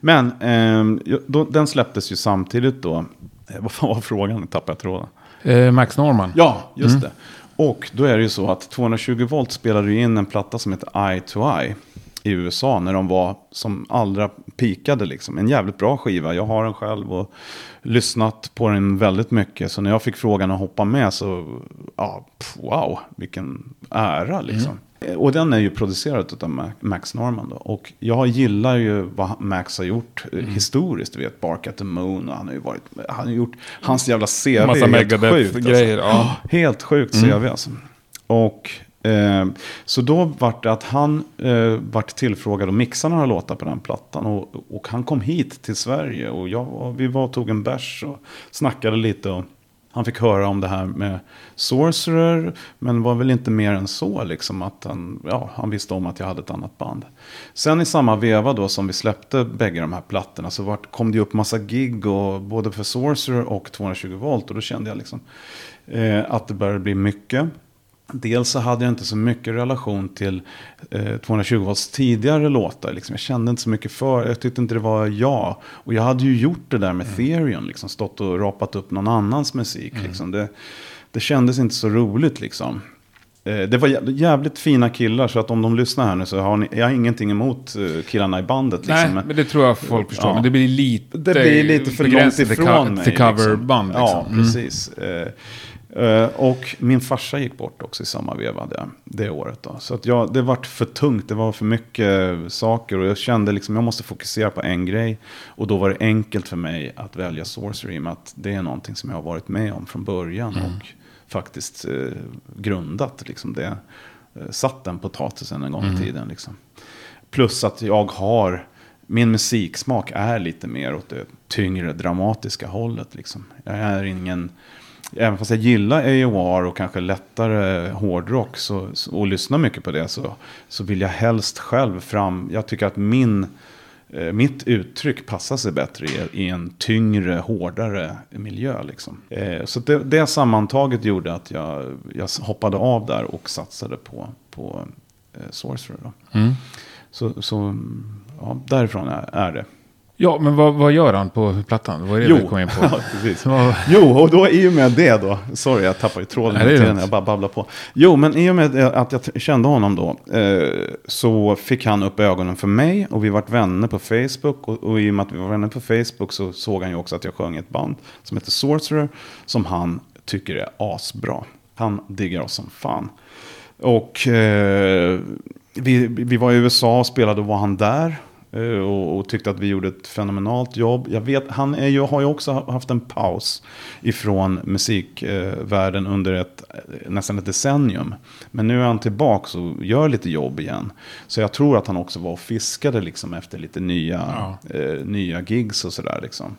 A: Men eh, då, den släpptes ju samtidigt då. Eh, Vad fan var frågan? Nu tappade jag tråden.
B: Eh, Max Norman.
A: Ja, just det. Och då är det ju så att 220 volt spelade ju in en platta som heter Eye to Eye i USA när de var som allra pikade liksom. En jävligt bra skiva. Jag har den själv och lyssnat på den väldigt mycket. Så när jag fick frågan att hoppa med så, ja, wow, vilken ära liksom. Och den är ju producerad av Ma- Max Norman då. Och jag gillar ju vad Max har gjort eh, historiskt. Du vet, Bark at the Moon. Och han har ju varit, han har gjort, hans jävla CV
B: Massa
A: är helt
B: Megadeth-
A: sjukt. alltså.
B: grejer, ja.
A: Helt sjukt CV alltså. Och eh, så då vart det att han eh, vart tillfrågad att mixa några låtar på den plattan. Och, och han kom hit till Sverige och, jag, och vi var och tog en bärs och snackade lite. Och han fick höra om det här med Sorcerer. Men var väl inte mer än så liksom. Att han, ja, han visste om att jag hade ett annat band. Sen i samma veva då som vi släppte bägge de här plattorna. Så vart, kom det upp massa gig. Och, både för Sorcerer och 220 volt. Och då kände jag liksom eh, att det började bli mycket. Dels så hade jag inte så mycket relation till eh, 220 volts tidigare låtar. Liksom. Jag kände inte så mycket för, jag tyckte inte det var jag. Och jag hade ju gjort det där med Therion, liksom, stått och rapat upp någon annans musik. Liksom. Det, det kändes inte så roligt liksom. Eh, det var jä- jävligt fina killar, så att om de lyssnar här nu så har ni, jag har ingenting emot eh, killarna i bandet. Liksom.
B: Nej,
A: Men-
B: men det tror jag folk förstår.
A: Ja.
B: Men det blir lite...
A: det blir lite för långt ifrån mig.
B: Till coverband liksom.
A: Ja, precis. Eh, eh, och min farsa gick bort också i samma veva det, det året. Då. Så att jag, det vart för tungt, det var för mycket saker. Och jag kände liksom jag måste fokusera på en grej. Och då var det enkelt för mig att välja Sorcery. med att det är någonting som jag har varit med om från början. Och faktiskt eh, grundat liksom det. Eh, satt den potatisen en gång i tiden. Liksom. Plus att jag har, min musiksmak är lite mer åt det tyngre dramatiska hållet. Liksom. Jag är ingen, även fast jag gillar AOR och kanske lättare hårdrock så, och lyssnar mycket på det så, så vill jag helst själv fram, jag tycker att min, eh, mitt uttryck passar sig bättre i, i en tyngre, hårdare miljö. Liksom. Eh, så det, det sammantaget gjorde att jag, jag hoppade av där och satsade på, på eh, Sorcerer. Då.
B: Mm.
A: Så, så ja, därifrån är, är det.
B: Ja, men vad, vad gör han på plattan? Vad är det
A: Jo.
B: vi kom in på?
A: Ja, precis. Jo, och då i och med det då. Sorry, jag tappade ju tråden
B: Nej,
A: tiden. Jag bara babblar på. Jo, men i och med att jag kände honom då. Eh, så fick han upp ögonen för mig. Och vi vart vänner på Facebook. Och, och i och med att vi var vänner på Facebook så såg han ju också att jag sjöng ett band. Som heter Sorcerer. Som han tycker är asbra. Han diggar oss som fan. Och eh, vi, vi var i USA och spelade och var han där. Eh, Och, och tyckte att vi gjorde ett fenomenalt jobb. Jag vet, han är ju, har ju också haft en paus ifrån musikvärlden under ett, eh, nästan ett decennium. Men nu är han tillbaka och gör lite jobb igen. Så jag tror att han också var och fiskade liksom efter lite nya, eh, nya gigs och sådär. Liksom.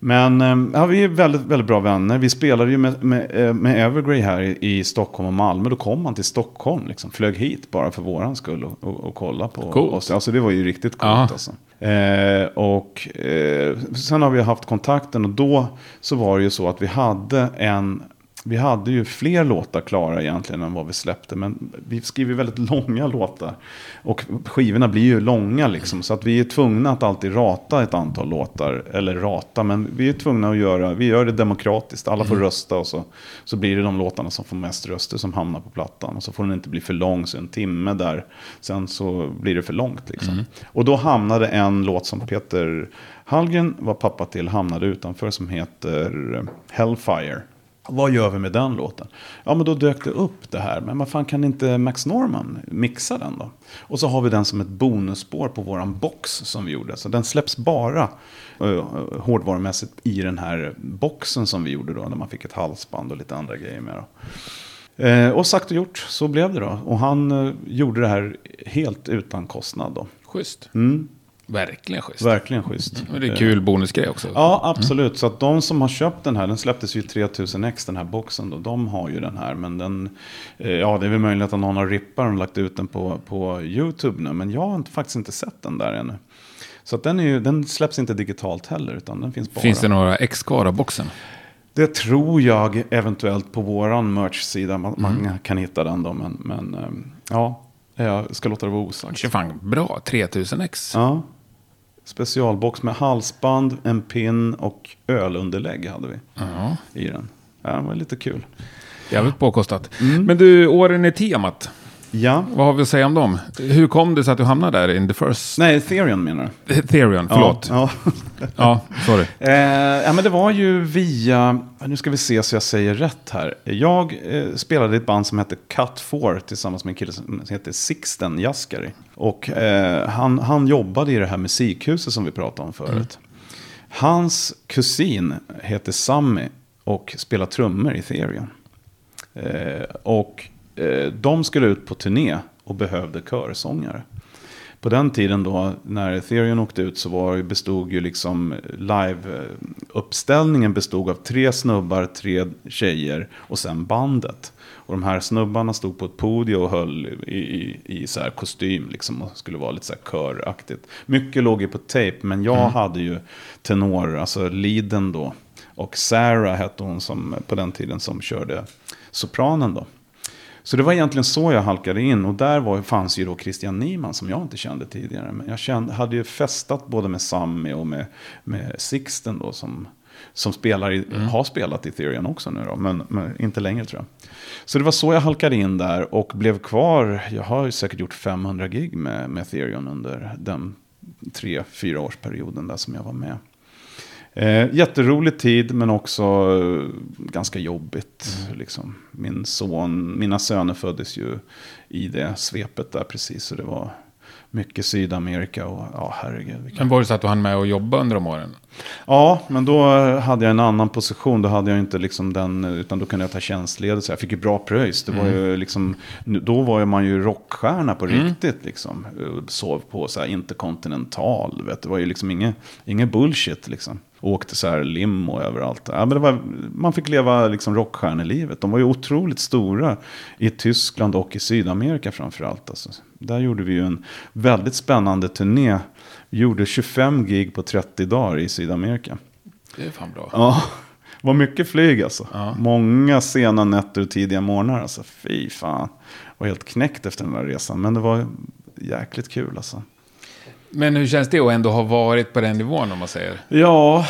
A: Men eh, ja, vi är väldigt, väldigt bra vänner. Vi spelade ju med, med, eh, med Evergrey här i, Stockholm och Malmö. Då kom han till Stockholm, liksom, flög hit bara för våran skull och, och, och kolla på
B: Coolt.
A: oss. Alltså det var ju riktigt coolt
B: Ja.
A: alltså. Eh, och eh, sen har vi haft kontakten och då så var det ju så att vi hade en vi hade ju fler låtar klara egentligen än vad vi släppte. Men vi skriver väldigt långa låtar. Och skivorna blir ju långa liksom. Så att vi är tvungna att alltid rata ett antal låtar. Eller rata, men vi är tvungna att göra, vi gör det demokratiskt. Alla får mm. rösta och så, så blir det de låtarna som får mest röster som hamnar på plattan. Och så får den inte bli för lång, så en timme där. Sen så blir det för långt liksom. Mm. Och då hamnade en låt som Peter Hallgren var pappa till, hamnade utanför som heter Hellfire. Vad gör vi med den låten? Ja, men då dök det upp det här. Men vad fan kan inte Max Norman mixa den då? Och så har vi den som ett bonusspår på våran box som vi gjorde. Så den släpps bara uh, hårdvarumässigt i den här boxen som vi gjorde då. Där man fick ett halsband och lite andra grejer med. Då. Eh, och sagt och gjort, så blev det då. Och han uh, gjorde det här helt utan kostnad då.
B: Schysst.
A: Mm.
B: Verkligen schysst.
A: Verkligen schysst.
B: Mm. Det är kul bonusgrej också.
A: Ja, absolut. Mm. Så att de som har köpt den här, den släpptes ju 3000x den här boxen då. De har ju den här. Men den, eh, ja det är väl möjligt att någon har rippat och lagt ut den på, på YouTube nu. Men jag har faktiskt inte sett den där ännu. Så att den, är ju, den släpps inte digitalt heller, utan den finns bara.
B: Finns det några ex kvar av boxen?
A: Det tror jag eventuellt på våran merch-sida. Man, mm. man, kan hitta den då, men, men eh, ja. Jag ska låta det vara osagt.
B: Fan bra, 3000x.
A: Ja, specialbox med halsband, en pin och ölunderlägg hade vi
B: ja.
A: i den. Ja, det var lite kul.
B: Jävligt påkostat. Mm. Men du, åren i temat.
A: Ja.
B: Vad har vi att säga om dem? Hur kom det sig att du hamnade där in the first?
A: Nej, Ethereum menar
B: du? Ethereum, förlåt.
A: Ja,
B: ja. ja sorry.
A: Eh, ja, men det var ju via, nu ska vi se så jag säger rätt här. Jag eh, spelade i ett band som hette Cut 4 tillsammans med en kille som heter Sixten Jaskari. Och eh, han, han jobbade i det här musikhuset som vi pratade om förut. Mm. Hans kusin heter Sammy och spelar trummor i Therion. Eh, och Eh, de skulle ut på turné och behövde körsångare. På den tiden då, när Ethereum åkte ut, så var, bestod ju liksom live-uppställningen bestod av tre snubbar, tre tjejer och sen bandet. Och de här snubbarna stod på ett podium och höll i, i, i så här kostym liksom och skulle vara lite så här köraktigt. Mycket låg ju på tape, men jag mm. hade ju tenor, alltså leaden då. Och Sarah hette hon som, på den tiden som körde sopranen då. Så det var egentligen så jag halkade in. Och där var, fanns ju då Christian Niemann som jag inte kände tidigare. Men jag kände, hade ju festat både med Sammy och med, med Sixten då som, som spelar i, mm. har spelat i Ethereum också nu då. Men, men, inte längre tror jag. Så det var så jag halkade in där och blev kvar. Jag har ju säkert gjort 500 gig med, med Ethereum under den tre, fyra årsperioden där som jag var med. Eh, jätterolig tid men också eh, ganska jobbigt. Mm. Liksom. Min son, mina söner föddes ju i det svepet där precis. Så det var mycket Sydamerika och ja, herregud.
B: Vilka... Men var det så att du hann med att jobba under de åren?
A: Ja, men då hade jag en annan position. Då hade jag inte liksom den, utan då kunde jag ta tjänstledigt. Jag fick ju bra pröjs. Det var mm. ju liksom, då var man ju rockstjärna på mm. riktigt. Liksom. Sov på så här interkontinental. Vet. Det var ju liksom inget, inget bullshit liksom åkte så här limo överallt. Ja, men det var, man fick leva liksom rockstjärnelivet. De var ju otroligt stora i Tyskland och i Sydamerika framförallt. Alltså. Där gjorde vi ju en väldigt spännande turné. Vi gjorde 25 gig på 30 dagar i Sydamerika.
B: Det är fan bra.
A: Ja, var mycket flyg alltså. Ja. Många sena nätter och tidiga morgnar. Alltså. Fy fan. Jag var helt knäckt efter den där resan. Men det var jäkligt kul alltså.
B: Men hur känns det att ändå ha varit på den nivån om man säger?
A: Ja,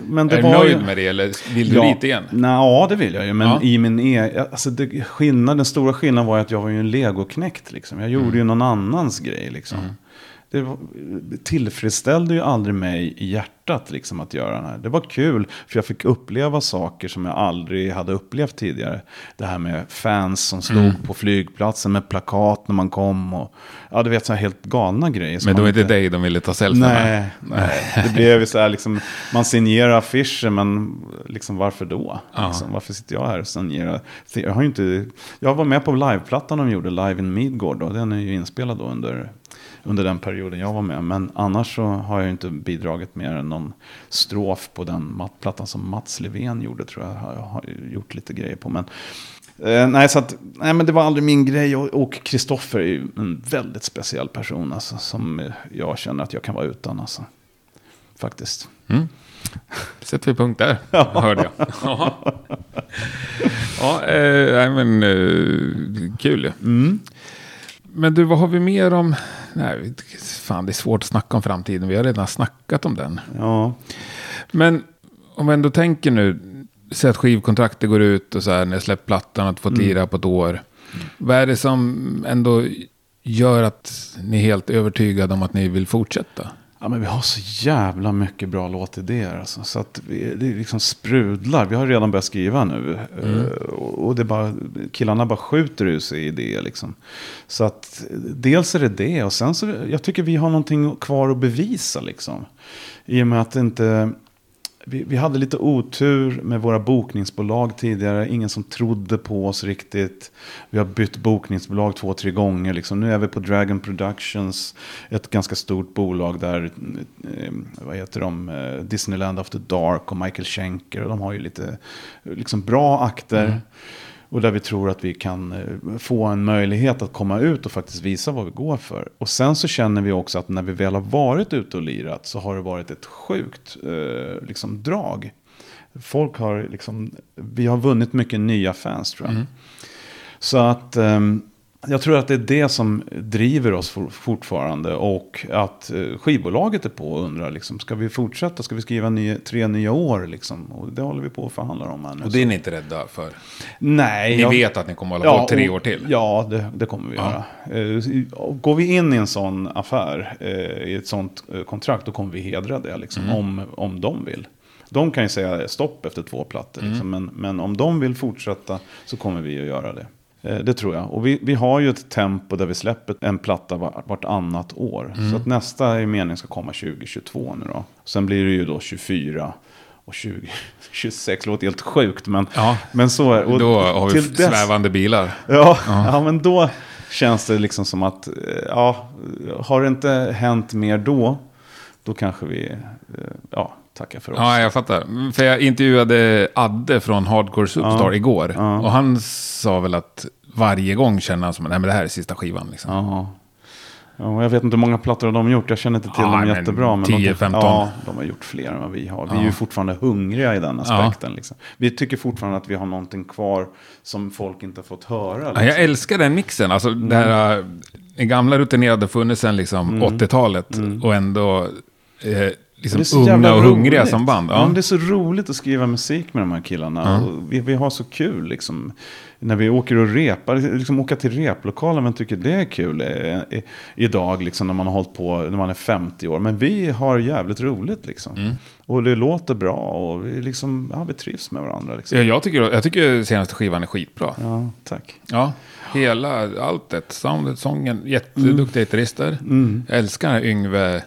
A: men det
B: är du nöjd ju... med det eller vill du
A: ja,
B: dit igen?
A: Nej, ja, det vill jag ju. Men ja. i min e... alltså det, skillnad, den stora skillnaden var att jag var ju en legoknäckt. Liksom. Jag gjorde mm. ju någon annans grej. Liksom. Mm det tillfredsställde ju aldrig mig i hjärtat liksom att göra det här. Det var kul för jag fick uppleva saker som jag aldrig hade upplevt tidigare. Det här med fans som stod mm. på flygplatsen med plakat när man kom. Och, ja, du vet så här helt galna grejer.
B: Men då är det inte dig de ville ta selfie
A: nej, med? Nej, det blev ju så här liksom, man signerar affischer men liksom varför då? Liksom, varför sitter jag här och signerar? Jag, har inte, jag var med på liveplattan de gjorde, Live in Midgård. Och den är ju inspelad då under under den perioden jag var med. Men annars så har jag inte bidragit mer än någon strof på den plattan som Mats Levén gjorde tror jag. Jag har gjort lite grejer på. Men, eh, nej, så att, nej, men det var aldrig min grej. Och Kristoffer är ju en väldigt speciell person alltså, som jag känner att jag kan vara utan. Alltså. faktiskt.
B: Sätter vi punkt där, hörde jag. Ja, ja eh, men eh, kul ju. Men du, vad har vi mer om... Nej, fan, det är svårt att snacka om framtiden. Vi har redan snackat om den.
A: Ja,
B: Men om vi ändå tänker nu, säg att skivkontraktet går ut och så här, när jag släppt plattan, att få lira på ett år. Vad är det som ändå gör att ni är helt övertygade om att ni vill fortsätta?
A: Ja, men vi har så jävla mycket bra låtidéer. Alltså, så att vi, det liksom sprudlar. Vi har redan börjat skriva nu. Eh, och det bara, killarna bara skjuter ur sig idéer. Liksom. Så att dels är det det. Och sen så, jag tycker vi har någonting kvar att bevisa. Liksom. I och med att inte... Vi, vi hade lite otur med våra bokningsbolag tidigare. Ingen som trodde på oss riktigt. Vi har bytt bokningsbolag två, tre gånger. Liksom. Nu är vi på Dragon Productions. Ett ganska stort bolag där, eh, vad heter de, Disneyland Disneyland After Dark och Michael Schenker. Och de har ju lite liksom, bra akter. Mm. Och där vi tror att vi kan eh, få en möjlighet att komma ut och faktiskt visa vad vi går för. Och sen så känner vi också att när vi väl har varit ute och lirat så har det varit ett sjukt eh, liksom, drag. Folk har liksom, vi har vunnit mycket nya fans tror jag. Så att ehm, jag tror att det är det som driver oss for, fortfarande. Och att eh, skivbolaget är på och undrar, liksom, ska vi fortsätta? Ska vi skriva ny, tre nya år? Liksom? Och det håller vi på och förhandlar om här nu.
B: Och det är ni inte rädda för?
A: Nej.
B: Ni
A: jag-
B: vet att ni kommer att hålla på tre år till?
A: Ja, det, det kommer vi göra. Eh, Går vi in i en sån affär, eh, i ett sånt kontrakt, då kommer vi hedra det. Liksom,
B: Mm.
A: om, om de vill. De kan ju säga stopp efter två plattor.
B: Mm.
A: Liksom, men, men om de vill fortsätta så kommer vi att göra det. Eh, Det tror jag. Och vi, vi har ju ett tempo där vi släpper en platta var, vartannat år.
B: Mm.
A: Så att nästa i mening ska komma 2022 nu då. Sen blir det ju då 24 och 20, 26 låter helt sjukt. Men,
B: Ja.
A: men så är
B: Då har vi
A: till dess-
B: svävande bilar.
A: Ja, ja, men då känns det liksom som att, eh, ja, har det inte hänt mer då, då kanske vi, eh, ja, tackar för oss.
B: Ja, jag fattar. För jag intervjuade Adde från Hardcore Superstar
A: Ja.
B: igår.
A: Ja.
B: Och han sa väl att varje gång känner han som att det här är sista skivan. Liksom.
A: Ja. Ja, jag vet inte hur många plattor de har gjort, jag känner inte till
B: Ja,
A: dem
B: men
A: jättebra. Men
B: 10,
A: de,
B: 15.
A: Ja, de har gjort fler än vad vi har. Vi är ju fortfarande hungriga i den aspekten. Liksom. Vi tycker fortfarande att vi har någonting kvar som folk inte har fått höra.
B: Ja,
A: Liksom.
B: jag älskar den mixen. Alltså,
A: Mm.
B: det här, äh, den gamla rutinerade funnits sedan liksom 80-talet. Och ändå eh,
A: Mm.
B: Liksom
A: så jävla
B: unga och hungriga
A: roligt.
B: som band.
A: Ja.
B: Ja.
A: men det är så roligt att skriva musik med de här killarna. Och vi, vi har så kul liksom. När vi åker och repar, liksom åka till replokalen, man tycker det är kul eh, i, idag, liksom, när man har hållit på, när man är 50 år. Men vi har jävligt roligt liksom.
B: Mm.
A: Och det låter bra och vi, liksom, ja, vi trivs med varandra. Liksom.
B: Ja, Jag, tycker, jag tycker senaste skivan är skitbra.
A: Ja, tack.
B: Ja, hela alltet. Soundet, sången, jätteduktiga gitarrister. Jag älskar Yngve,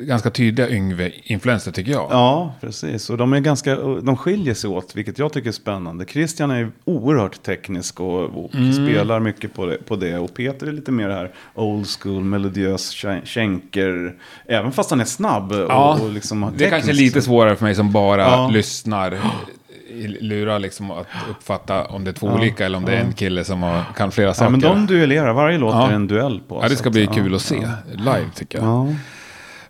B: ganska tydliga Yngve-influenser tycker jag.
A: Ja, precis. Och de, är ganska, de skiljer sig åt, vilket jag tycker är spännande. Christian är oerhört teknisk och, och
B: Mm.
A: spelar mycket på det, på det. Och Peter är lite mer det här old school, melodiös, skänker. Även fast han är snabb.
B: Ja,
A: och, och liksom
B: Det är kanske
A: teknisk.
B: lite svårare för mig som bara
A: Ja.
B: lyssnar. i Lurar liksom att uppfatta om det är två olika eller om det är en kille som har, kan flera saker.
A: Ja, men de duellerar. Varje låt
B: Ja.
A: är en duell på.
B: ja, det ska bli
A: ja,
B: kul att se
A: ja.
B: live tycker jag.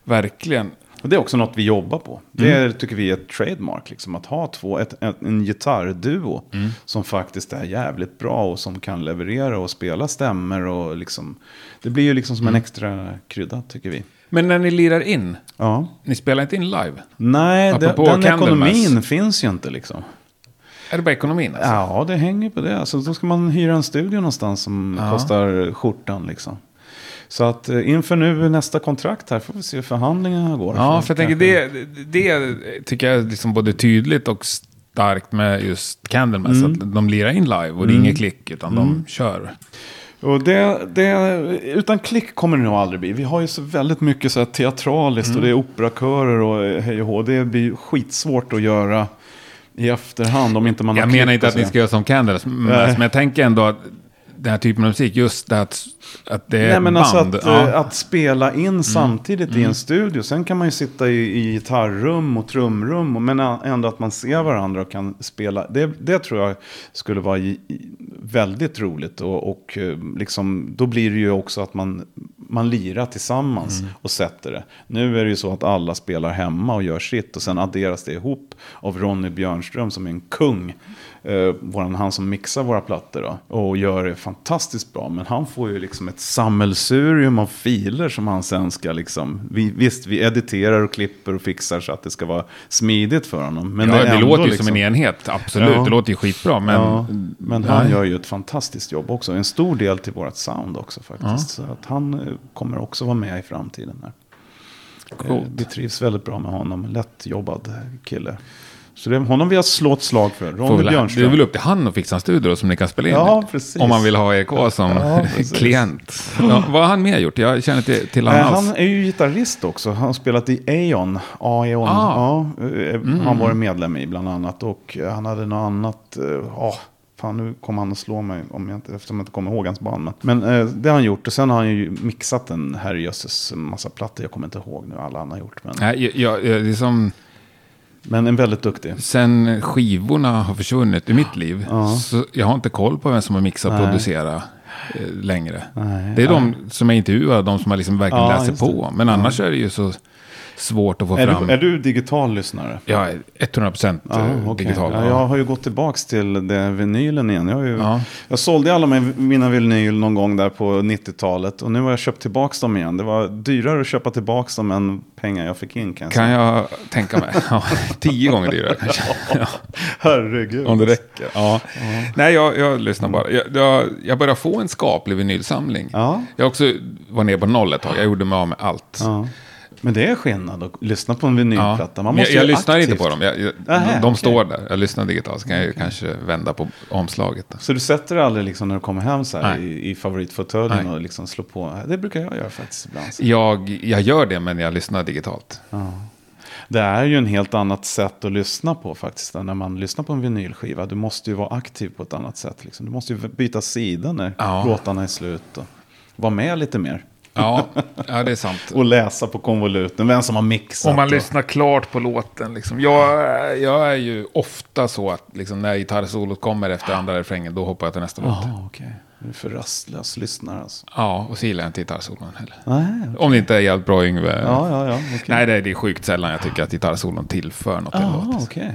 B: Verkligen.
A: Och det är också något vi jobbar på. Det
B: Mm.
A: är, tycker vi är ett trademark. Liksom, att ha två, ett, ett, en gitarrduo
B: Mm.
A: som faktiskt är jävligt bra och som kan leverera och spela stämmer. Och liksom, det blir ju liksom som
B: Mm.
A: en extra krydda tycker vi.
B: Men när ni lirar in,
A: Ja.
B: ni spelar inte in live?
A: Nej, det, den ekonomin finns ju inte liksom.
B: Är det bara ekonomin alltså?
A: Ja, det hänger på det. Alltså, då ska man hyra en studio någonstans som
B: Ja.
A: kostar skjortan liksom. Så att eh, inför nu nästa kontrakt här får vi se hur förhandlingarna går.
B: Ja, för jag tänker det, det tycker jag är liksom både tydligt och starkt med just Candlemass.
A: Mm.
B: Att de lirar in live och det är inget klick utan de kör.
A: Och det, det, utan klick kommer det nog aldrig bli. Vi har ju så väldigt mycket så här teatraliskt och det är operakörer och hej och hå. Det blir skitsvårt att göra i efterhand om inte man
B: Jag
A: har
B: menar
A: klippt
B: inte att ni ska göra som Candlemass, men jag tänker ändå att den här typen av musik, just det att, att det är
A: Nej, men
B: band.
A: alltså att,
B: ja.
A: eh, att spela in samtidigt i en studio. Sen kan man ju sitta i, i gitarrrum och trumrum. Men ändå att man ser varandra och kan spela. Det, det tror jag skulle vara väldigt roligt. Och, och eh, liksom, då blir det ju också att man, man lirar tillsammans och sätter det. Nu är det ju så att alla spelar hemma och gör sitt och sen adderas det ihop av Ronny Björnström som är en kung. Eh, våran, han som mixar våra plattor då, och gör det fantastiskt bra. Men han får ju liksom ett sammelsurium av filer som han sen ska liksom... Vi, visst, vi editerar och klipper och fixar så att det ska vara smidigt för honom. Men
B: ja, det
A: ändå
B: låter ju
A: liksom-
B: som en enhet, absolut.
A: Ja.
B: Det låter ju skitbra, men...
A: ja, men han gör ju ett fantastiskt jobb också. En stor del till vårt sound också faktiskt. Så att han eh, kommer också vara med i framtiden. Här. Eh,
B: Coolt.
A: Vi trivs väldigt bra med honom. Lättjobbad kille. Så det är honom vi har slått slag för. Ronny
B: väl, det
A: Björnström.
B: är väl upp till han att fixa en studio som ni kan spela in
A: Ja, precis.
B: Om man vill ha EK som
A: Ja,
B: klient. Ja, vad har han mer gjort? Jag känner till
A: Nej,
B: honom alls.
A: han är ju gitarrist också. Han har spelat i Aeon. Aeon.
B: Ah.
A: Ja, eh, Han var medlem i bland annat. Och eh, han hade något annat. eh, Ja, fan nu kommer han att slå mig om jag inte, eftersom jag inte kommer ihåg hans band. Men, men eh, det har han gjort. Och sen har han ju mixat en herrejösses massa plattor. Jag kommer inte ihåg nu alla han har gjort. Men,
B: Nej, jag, jag, det är som...
A: men en väldigt duktig.
B: Sen skivorna har försvunnit ur mitt liv.
A: Ja.
B: Så jag har inte koll på vem som har mixat och producerat eh, längre.
A: Nej,
B: det är de som är intervjuade, de som har liksom verkligen
A: Ja,
B: läser på. Men annars är det ju så svårt att få
A: Är
B: fram.
A: du, är du digital lyssnare?
B: Jag är 100%
A: Ja,
B: eh,
A: okej.
B: digital.
A: Ja, jag har ju gått tillbaka till det vinylen igen. Jag, har ju,
B: Ja.
A: jag sålde alla min- mina vinyl någon gång där på 90-talet. Och nu har jag köpt tillbaka dem igen. Det var dyrare att köpa tillbaka dem än pengar jag fick in kan jag
B: Kan jag tänka mig. Ja, tio gånger dyrare kanske. Ja,
A: Herregud.
B: om det räcker. Ja. Nej, jag, jag lyssnar bara. Jag, jag, jag börjar få en skaplig vinylsamling.
A: Ja.
B: Jag också var ner på noll ett tag. Jag gjorde mig av med allt.
A: Ja. Men det är skillnad att lyssna på en
B: Ja.
A: vinylplatta. Man måste
B: jag, jag lyssnar
A: aktivt.
B: inte på dem. Jag, jag,
A: Nähä,
B: de
A: okej.
B: står där. Jag lyssnar digitalt. Så kan jag ju kanske vända på omslaget. Då.
A: Så du sätter dig aldrig liksom när du kommer hem så här i, i favoritfåtöljen och liksom slår på. Det brukar jag göra faktiskt ibland. Så.
B: Jag, jag gör det, men jag lyssnar digitalt.
A: Det är ju en helt annat sätt att lyssna på faktiskt. När man lyssnar på en vinylskiva. Du måste ju vara aktiv på ett annat sätt. Liksom. Du måste ju byta sida när
B: Ja.
A: låtarna är slut. Och vara med lite mer.
B: Ja, ja, det är sant.
A: Och läsa på konvoluten. Vem som har mixat.
B: Om man
A: och-
B: lyssnar klart på låten. Liksom. Jag, jag är ju ofta så att liksom, när gitarrsolot kommer efter andra refrängen, då hoppar jag till nästa låt.
A: Okej. Du är för rastlös lyssnare alltså.
B: Ja, och så gillar jag inte gitarrsolon heller.
A: Nej,
B: Om det inte är jävligt bra Yngve.
A: Ja, ja, ja. okej.
B: Nej, det är, det är sjukt sällan jag tycker att gitarrsolon tillför något till en låt.
A: okej.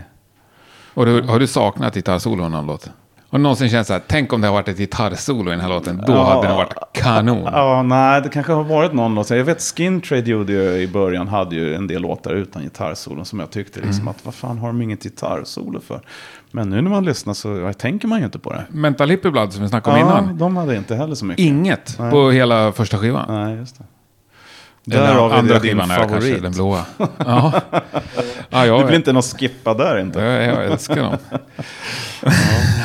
B: Och du, har du saknat gitarrsolon i någon låt? Har någonsin känt så här, tänk om det har varit ett gitarrsolo i den här låten, då
A: Ja.
B: hade den varit kanon.
A: Ja, nej, det kanske har varit någon låt. Jag vet Skin Trade gjorde ju i början, hade ju en del låtar utan gitarrsolon som jag tyckte liksom
B: Mm.
A: att vad fan har de inget gitarrsolo för? Men nu när man lyssnar så ja, tänker man ju inte på det.
B: Mental Hippie Blood som vi snackade om
A: Ja,
B: innan.
A: de hade inte heller så mycket.
B: Inget
A: Nej.
B: på hela första skivan.
A: Nej, just det. Därav är
B: andra skivan är kanske den blåa. Ja, ja jag,
A: Det blir inte något skippa där inte.
B: jag, jag älskar dem.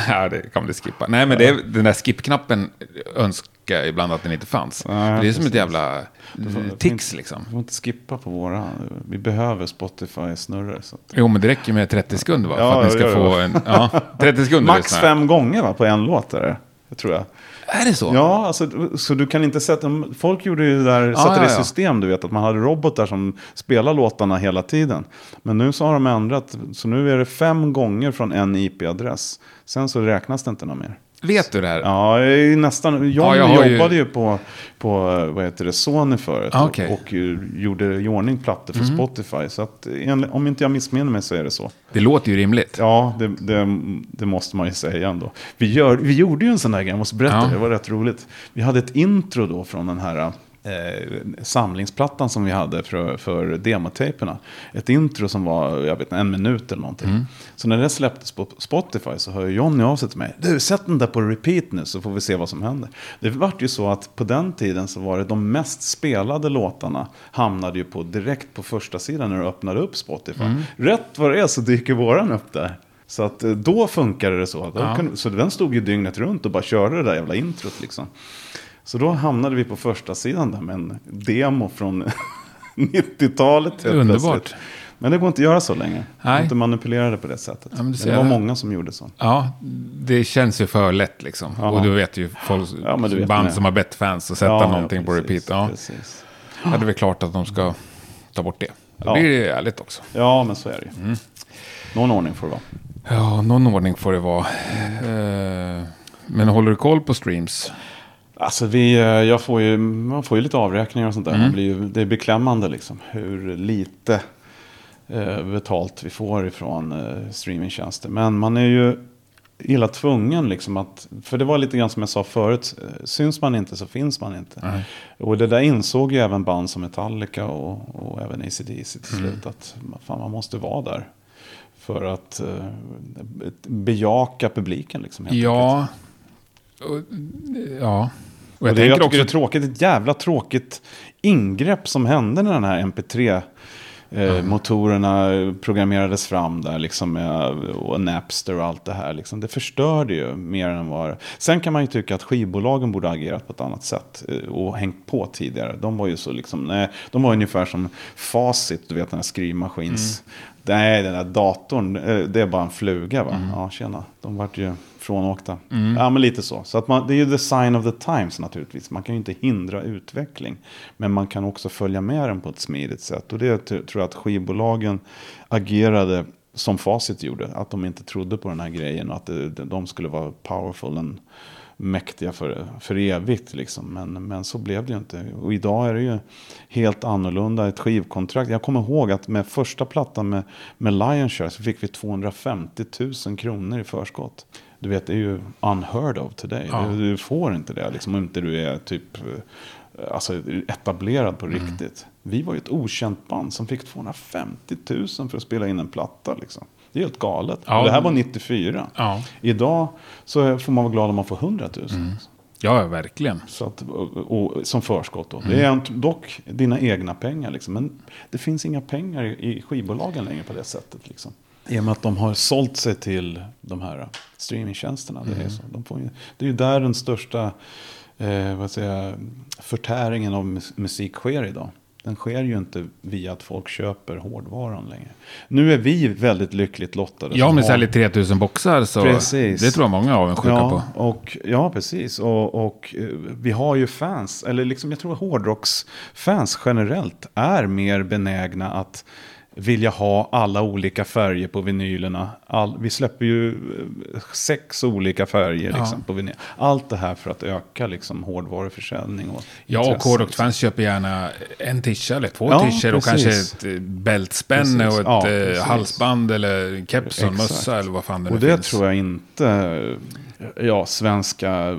B: ja, det kan bli skippa. Nej, men det är, den där skip-knappen önskar jag ibland att den inte fanns.
A: Nej,
B: det är som ett jävla
A: får-
B: tics liksom.
A: Vi får inte skippa på våra. Vi behöver Spotify-snurror. Att...
B: Jo, men det räcker med 30 sekunder va?
A: Ja,
B: för att ni ska få en... Ja, 30 sekunder
A: Max fem gånger va, på en låt är. Det tror jag.
B: Är det så?
A: Ja, alltså, så du kan inte sätta... Folk gjorde ju där,
B: Ja,
A: satte det i system, du vet, att man hade robotar som spelar låtarna hela tiden. Men nu så har de ändrat, så nu är det fem gånger från en IP-adress. Sen så räknas det inte något mer.
B: Vet du det här?
A: Ja, jag är nästan... John
B: Ja, jag har ju-
A: jobbade ju, på, på, vad heter det, Sony förut.
B: Ah,
A: och-.
B: Mm.
A: Och, ju- gjorde i ordning plattor för Spotify. Så att, om inte jag missminner mig så är det så.
B: Det låter ju rimligt.
A: Ja, det, det, det måste man ju säga ändå. Vi, gör, vi gjorde ju en sån där grej, jag måste berätta,
B: Ja.
A: det var rätt roligt. Vi hade ett intro då från den här eh, samlingsplattan som vi hade för, för demotejperna. Ett intro som var, jag vet en minut eller någonting.
B: Mm.
A: Så när det släpptes på Spotify så hör Johnny av sig till mig. Du, sätt den där på repeat nu så får vi se vad som händer. Det vart ju så att på den tiden så var det de mest spelade låtarna hamnade ju på direkt på första sidan när du öppnade upp Spotify.
B: Mm.
A: Rätt vad det är så dyker våran upp där. Så att eh, då funkade det så.
B: Ja.
A: så den stod ju dygnet runt och bara körde det där jävla introt liksom. Så då hamnade vi på första sidan där med en demo från 90-talet. helt
B: Underbart.
A: plötsligt. Men det går inte att göra så länge.
B: Nej.
A: Nej. Inte manipulera det på det sättet.
B: Ja, men ser
A: det var många som gjorde så.
B: Ja, det känns ju för lätt liksom.
A: Ja.
B: Och du vet ju folk,
A: Ja, men vet
B: band
A: med.
B: som har bett fans att sätta
A: Ja,
B: någonting
A: ja,
B: på repeat.
A: precis,
B: Ja,
A: Precis.
B: ja, det är väl klart att de ska ta bort det. Då
A: Ja.
B: blir det ärligt också.
A: Ja, men så är det ju.
B: Mm.
A: Någon ordning får det vara.
B: Ja, någon ordning får det vara. Eh, men håller du koll på streams?
A: Alltså vi, eh, jag får ju, man får ju lite avräkningar och sånt där.
B: Mm.
A: Blir ju, det är beklämmande liksom hur lite eh, betalt vi får ifrån eh, streamingtjänster. Men man är ju illa tvungen liksom att, för det var lite grann som jag sa förut, eh, syns man inte så finns man inte.
B: Nej.
A: Och det där insåg ju även band som Metallica och, och även ACDC till
B: Mm.
A: slut. Att fan, man måste vara där. För att eh, bejaka publiken liksom. helt enkelt.
B: Ja. Och, ja. Och
A: Och
B: jag
A: det, jag tycker
B: också...
A: det är tråkigt, ett jävla tråkigt ingrepp som hände när den här MP3 eh, motorerna programmerades fram där liksom med, och Napster och allt det här. Liksom. Det förstörde ju mer än vad... Sen kan man ju tycka att skivbolagen borde ha agerat på ett annat sätt eh, och hängt på tidigare. De var ju så liksom, nej, de var ungefär som Facit, du vet den här skrivmaskins... Nej, den där datorn, eh, det är bara en fluga va? Ja, tjena. De vart ju frånåkta. Ja, men lite så. Så att man, det är ju the sign of the times naturligtvis. Man kan ju inte hindra utveckling. Men man kan också följa med den på ett smidigt sätt. Och det tror jag att skivbolagen agerade som Facit gjorde. Att de inte trodde på den här grejen och att det, de skulle vara powerful and mäktiga för, för evigt. Liksom. Men, men så blev det ju inte. Och idag är det ju helt annorlunda. Ett skivkontrakt. Jag kommer ihåg att med första plattan med, med Lionshare så fick vi 250 000 kronor i förskott. Du vet, det är ju unheard of today.
B: Ja.
A: Du, du får inte det liksom, om inte du är typ eh, alltså, etablerad på riktigt. Vi var ju ett okänt band som fick 250 000 för att spela in en platta. Liksom. Det är helt galet.
B: Ja.
A: Och det här var 94.
B: Ja.
A: Idag så får man vara glad om man får 100 000.
B: ja, verkligen.
A: Så att, och, och, som förskott då. Det är dock dina egna pengar liksom. Men det finns inga pengar i skivbolagen längre på det sättet liksom. I och med att de har sålt sig till de här streamingtjänsterna. Det, är så. De får ju, det är ju där den största eh, vad säger förtäringen av mus- musik sker idag. Den sker ju inte via att folk köper hårdvaran längre. Nu är vi väldigt lyckligt lottade.
B: Ja, men säljer 3000 boxar så
A: Precis.
B: det tror jag många av en sjuka
A: ja,
B: på.
A: Och, ja, precis. Och, och eh, vi har ju fans, eller liksom jag tror hårdrocksfans generellt är mer benägna att vilja ha alla olika färger på vinylerna. All, vi släpper ju eh, sex olika färger
B: Ja.
A: liksom, på vinyl. Allt det här för att öka liksom, hårdvaruförsäljning. Och
B: Ja, och
A: intresse,
B: hårdrocksfans köper gärna en tisha eller två
A: Ja,
B: tischer och kanske ett eh, bältspänne och ett
A: Ja,
B: eh, halsband eller keps och mössa eller vad fan det nu
A: Och det
B: finns.
A: tror jag inte ja, svenska eh,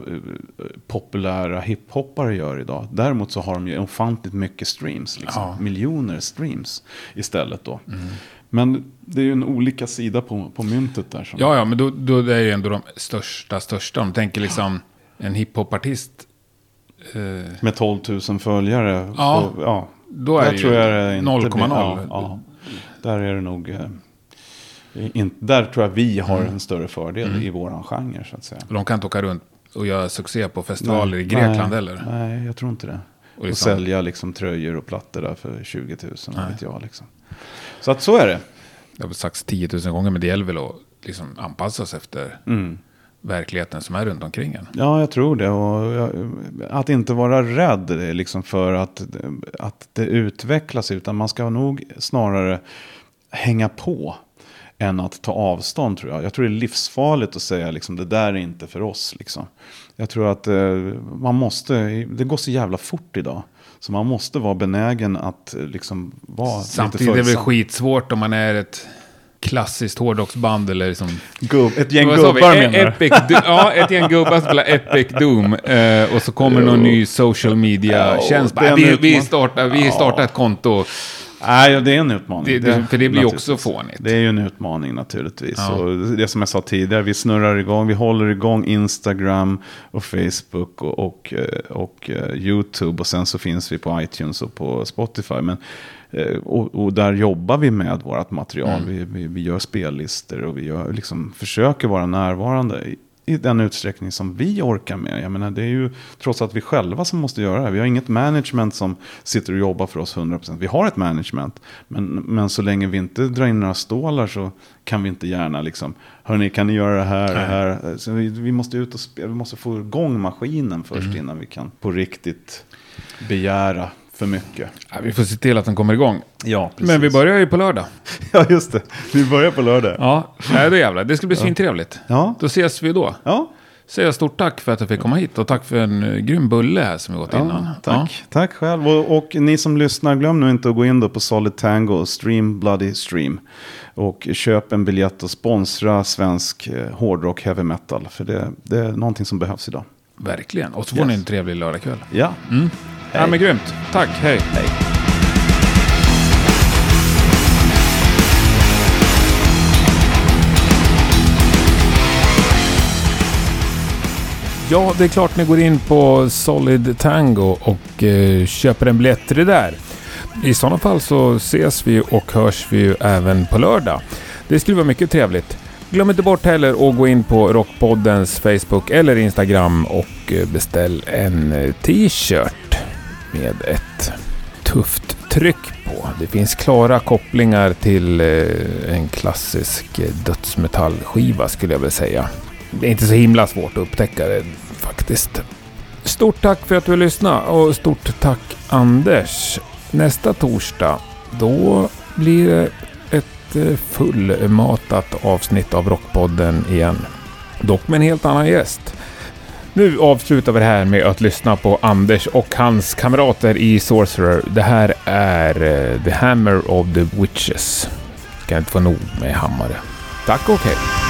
A: populära hiphoppare gör idag. Däremot så har de ju ofantligt mycket streams. Liksom.
B: Ja.
A: Miljoner streams istället då. Men det är ju en olika sida på, på myntet där. Som,
B: Ja, ja, men då, då är det ju ändå de största, största. Om tänker liksom en hiphopartist. Eh,
A: Med 12 000 följare.
B: Ja,
A: Och, ja.
B: då är
A: där
B: det ju
A: jag det inte
B: 0,0.
A: blir- Ja, ja. Där är det nog... Eh, in, där tror jag vi har
B: Mm.
A: en större fördel i våran genre så att säga.
B: de kan inte åka runt och göra succé på festivaler i
A: Nej,
B: Grekland
A: nej,
B: heller.
A: Nej, jag tror inte det.
B: Och
A: Och,
B: liksom-
A: sälja liksom tröjor och plattor där för 20 000,
B: Nej.
A: vad vet jag. Liksom. Så att så är det.
B: Det har väl sagts 10 000 gånger, men det gäller väl att liksom anpassa sig efter
A: Mm.
B: verkligheten som är runt omkring en.
A: Ja, jag tror det. Och jag, att inte vara rädd är liksom för att, att det utvecklas. Utan man ska nog snarare hänga på än att ta avstånd tror jag. Jag tror det är livsfarligt att säga liksom det där är inte för oss. Liksom. Jag tror att eh, man måste, det går så jävla fort idag. Så man måste vara benägen att eh, liksom vara
B: Samtidigt
A: lite
B: är det väl skitsvårt om man är ett klassiskt hårdrocksband eller liksom...
A: Gubb, ett gäng gubbar
B: E-
A: menar du?
B: Ja, ett gäng gubbar spelar Epic Doom. Eh, och så kommer någon ny social media-tjänst.
A: Ja,
B: vi, vi, startar, vi startar ett konto.
A: Nej, ja, det är en utmaning.
B: Det- det- för det blir också fånigt.
A: Det är ju en utmaning naturligtvis.
B: Ja.
A: Och det som jag sa tidigare, vi snurrar igång, vi håller igång Instagram och Facebook och, och, eh, och eh, YouTube. Och sen så finns vi på iTunes och på Spotify. Men, eh, och, och där jobbar vi med vårt material.
B: Mm.
A: Vi, vi, vi gör spellistor och vi gör, liksom, försöker vara närvarande. I- den utsträckning som vi orkar med. Jag menar, det är ju trots att vi själva som måste göra det. här. Vi har inget management som sitter och jobbar för oss 100%. Vi har ett management. Men, men så länge vi inte drar in några stålar så kan vi inte gärna liksom, hörni kan ni göra det här, det här. Så vi, vi måste ut och spela, vi måste få igång maskinen först
B: Mm.
A: innan vi kan på riktigt begära för mycket.
B: Ja, vi får se till att den kommer igång.
A: Ja, precis.
B: Men vi börjar ju på lördag.
A: Ja, just det. Vi börjar på lördag.
B: Ja, nej, då jävlar. Det ska bli svintrevligt.
A: Ja.
B: Då ses vi då.
A: Ja,
B: säga stort tack för att jag fick komma hit och tack för en eh, grym bulle här som vi gått innan.
A: Ja, tack. tack själv. Och, och, ni som lyssnar, glöm nu inte att gå in då på Solid Tango och Stream Bloody Stream. Och köp en biljett och sponsra svensk eh, hårdrock heavy metal. För det, det är någonting som behövs idag.
B: Verkligen. Och så får
A: Yes.
B: ni en trevlig lördagkväll.
A: Ja.
B: Mm. Ja, men grymt. Tack, hej.
A: Hej.
B: Ja, det är klart ni går in på Solid Tango och eh, köper en biljett till det där. I sådana fall så ses vi och hörs vi ju även på lördag. Det skulle vara mycket trevligt. Glöm inte bort heller att gå in på Rockpoddens Facebook eller Instagram och eh, beställ en eh, t-shirt med ett tufft tryck på. Det finns klara kopplingar till eh, en klassisk eh, dödsmetallskiva skulle jag vilja säga. Det är inte så himla svårt att upptäcka det faktiskt. Stort tack för att du har lyssnat och stort tack Anders. Nästa torsdag, då blir det ett eh, fullmatat avsnitt av Rockpodden igen. Dock med en helt annan gäst. Nu avslutar vi det här med att lyssna på Anders och hans kamrater i Sorcerer. Det här är eh, The Hammer of the Witches. Kan inte få nog med hammare. Tack och hej.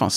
A: Här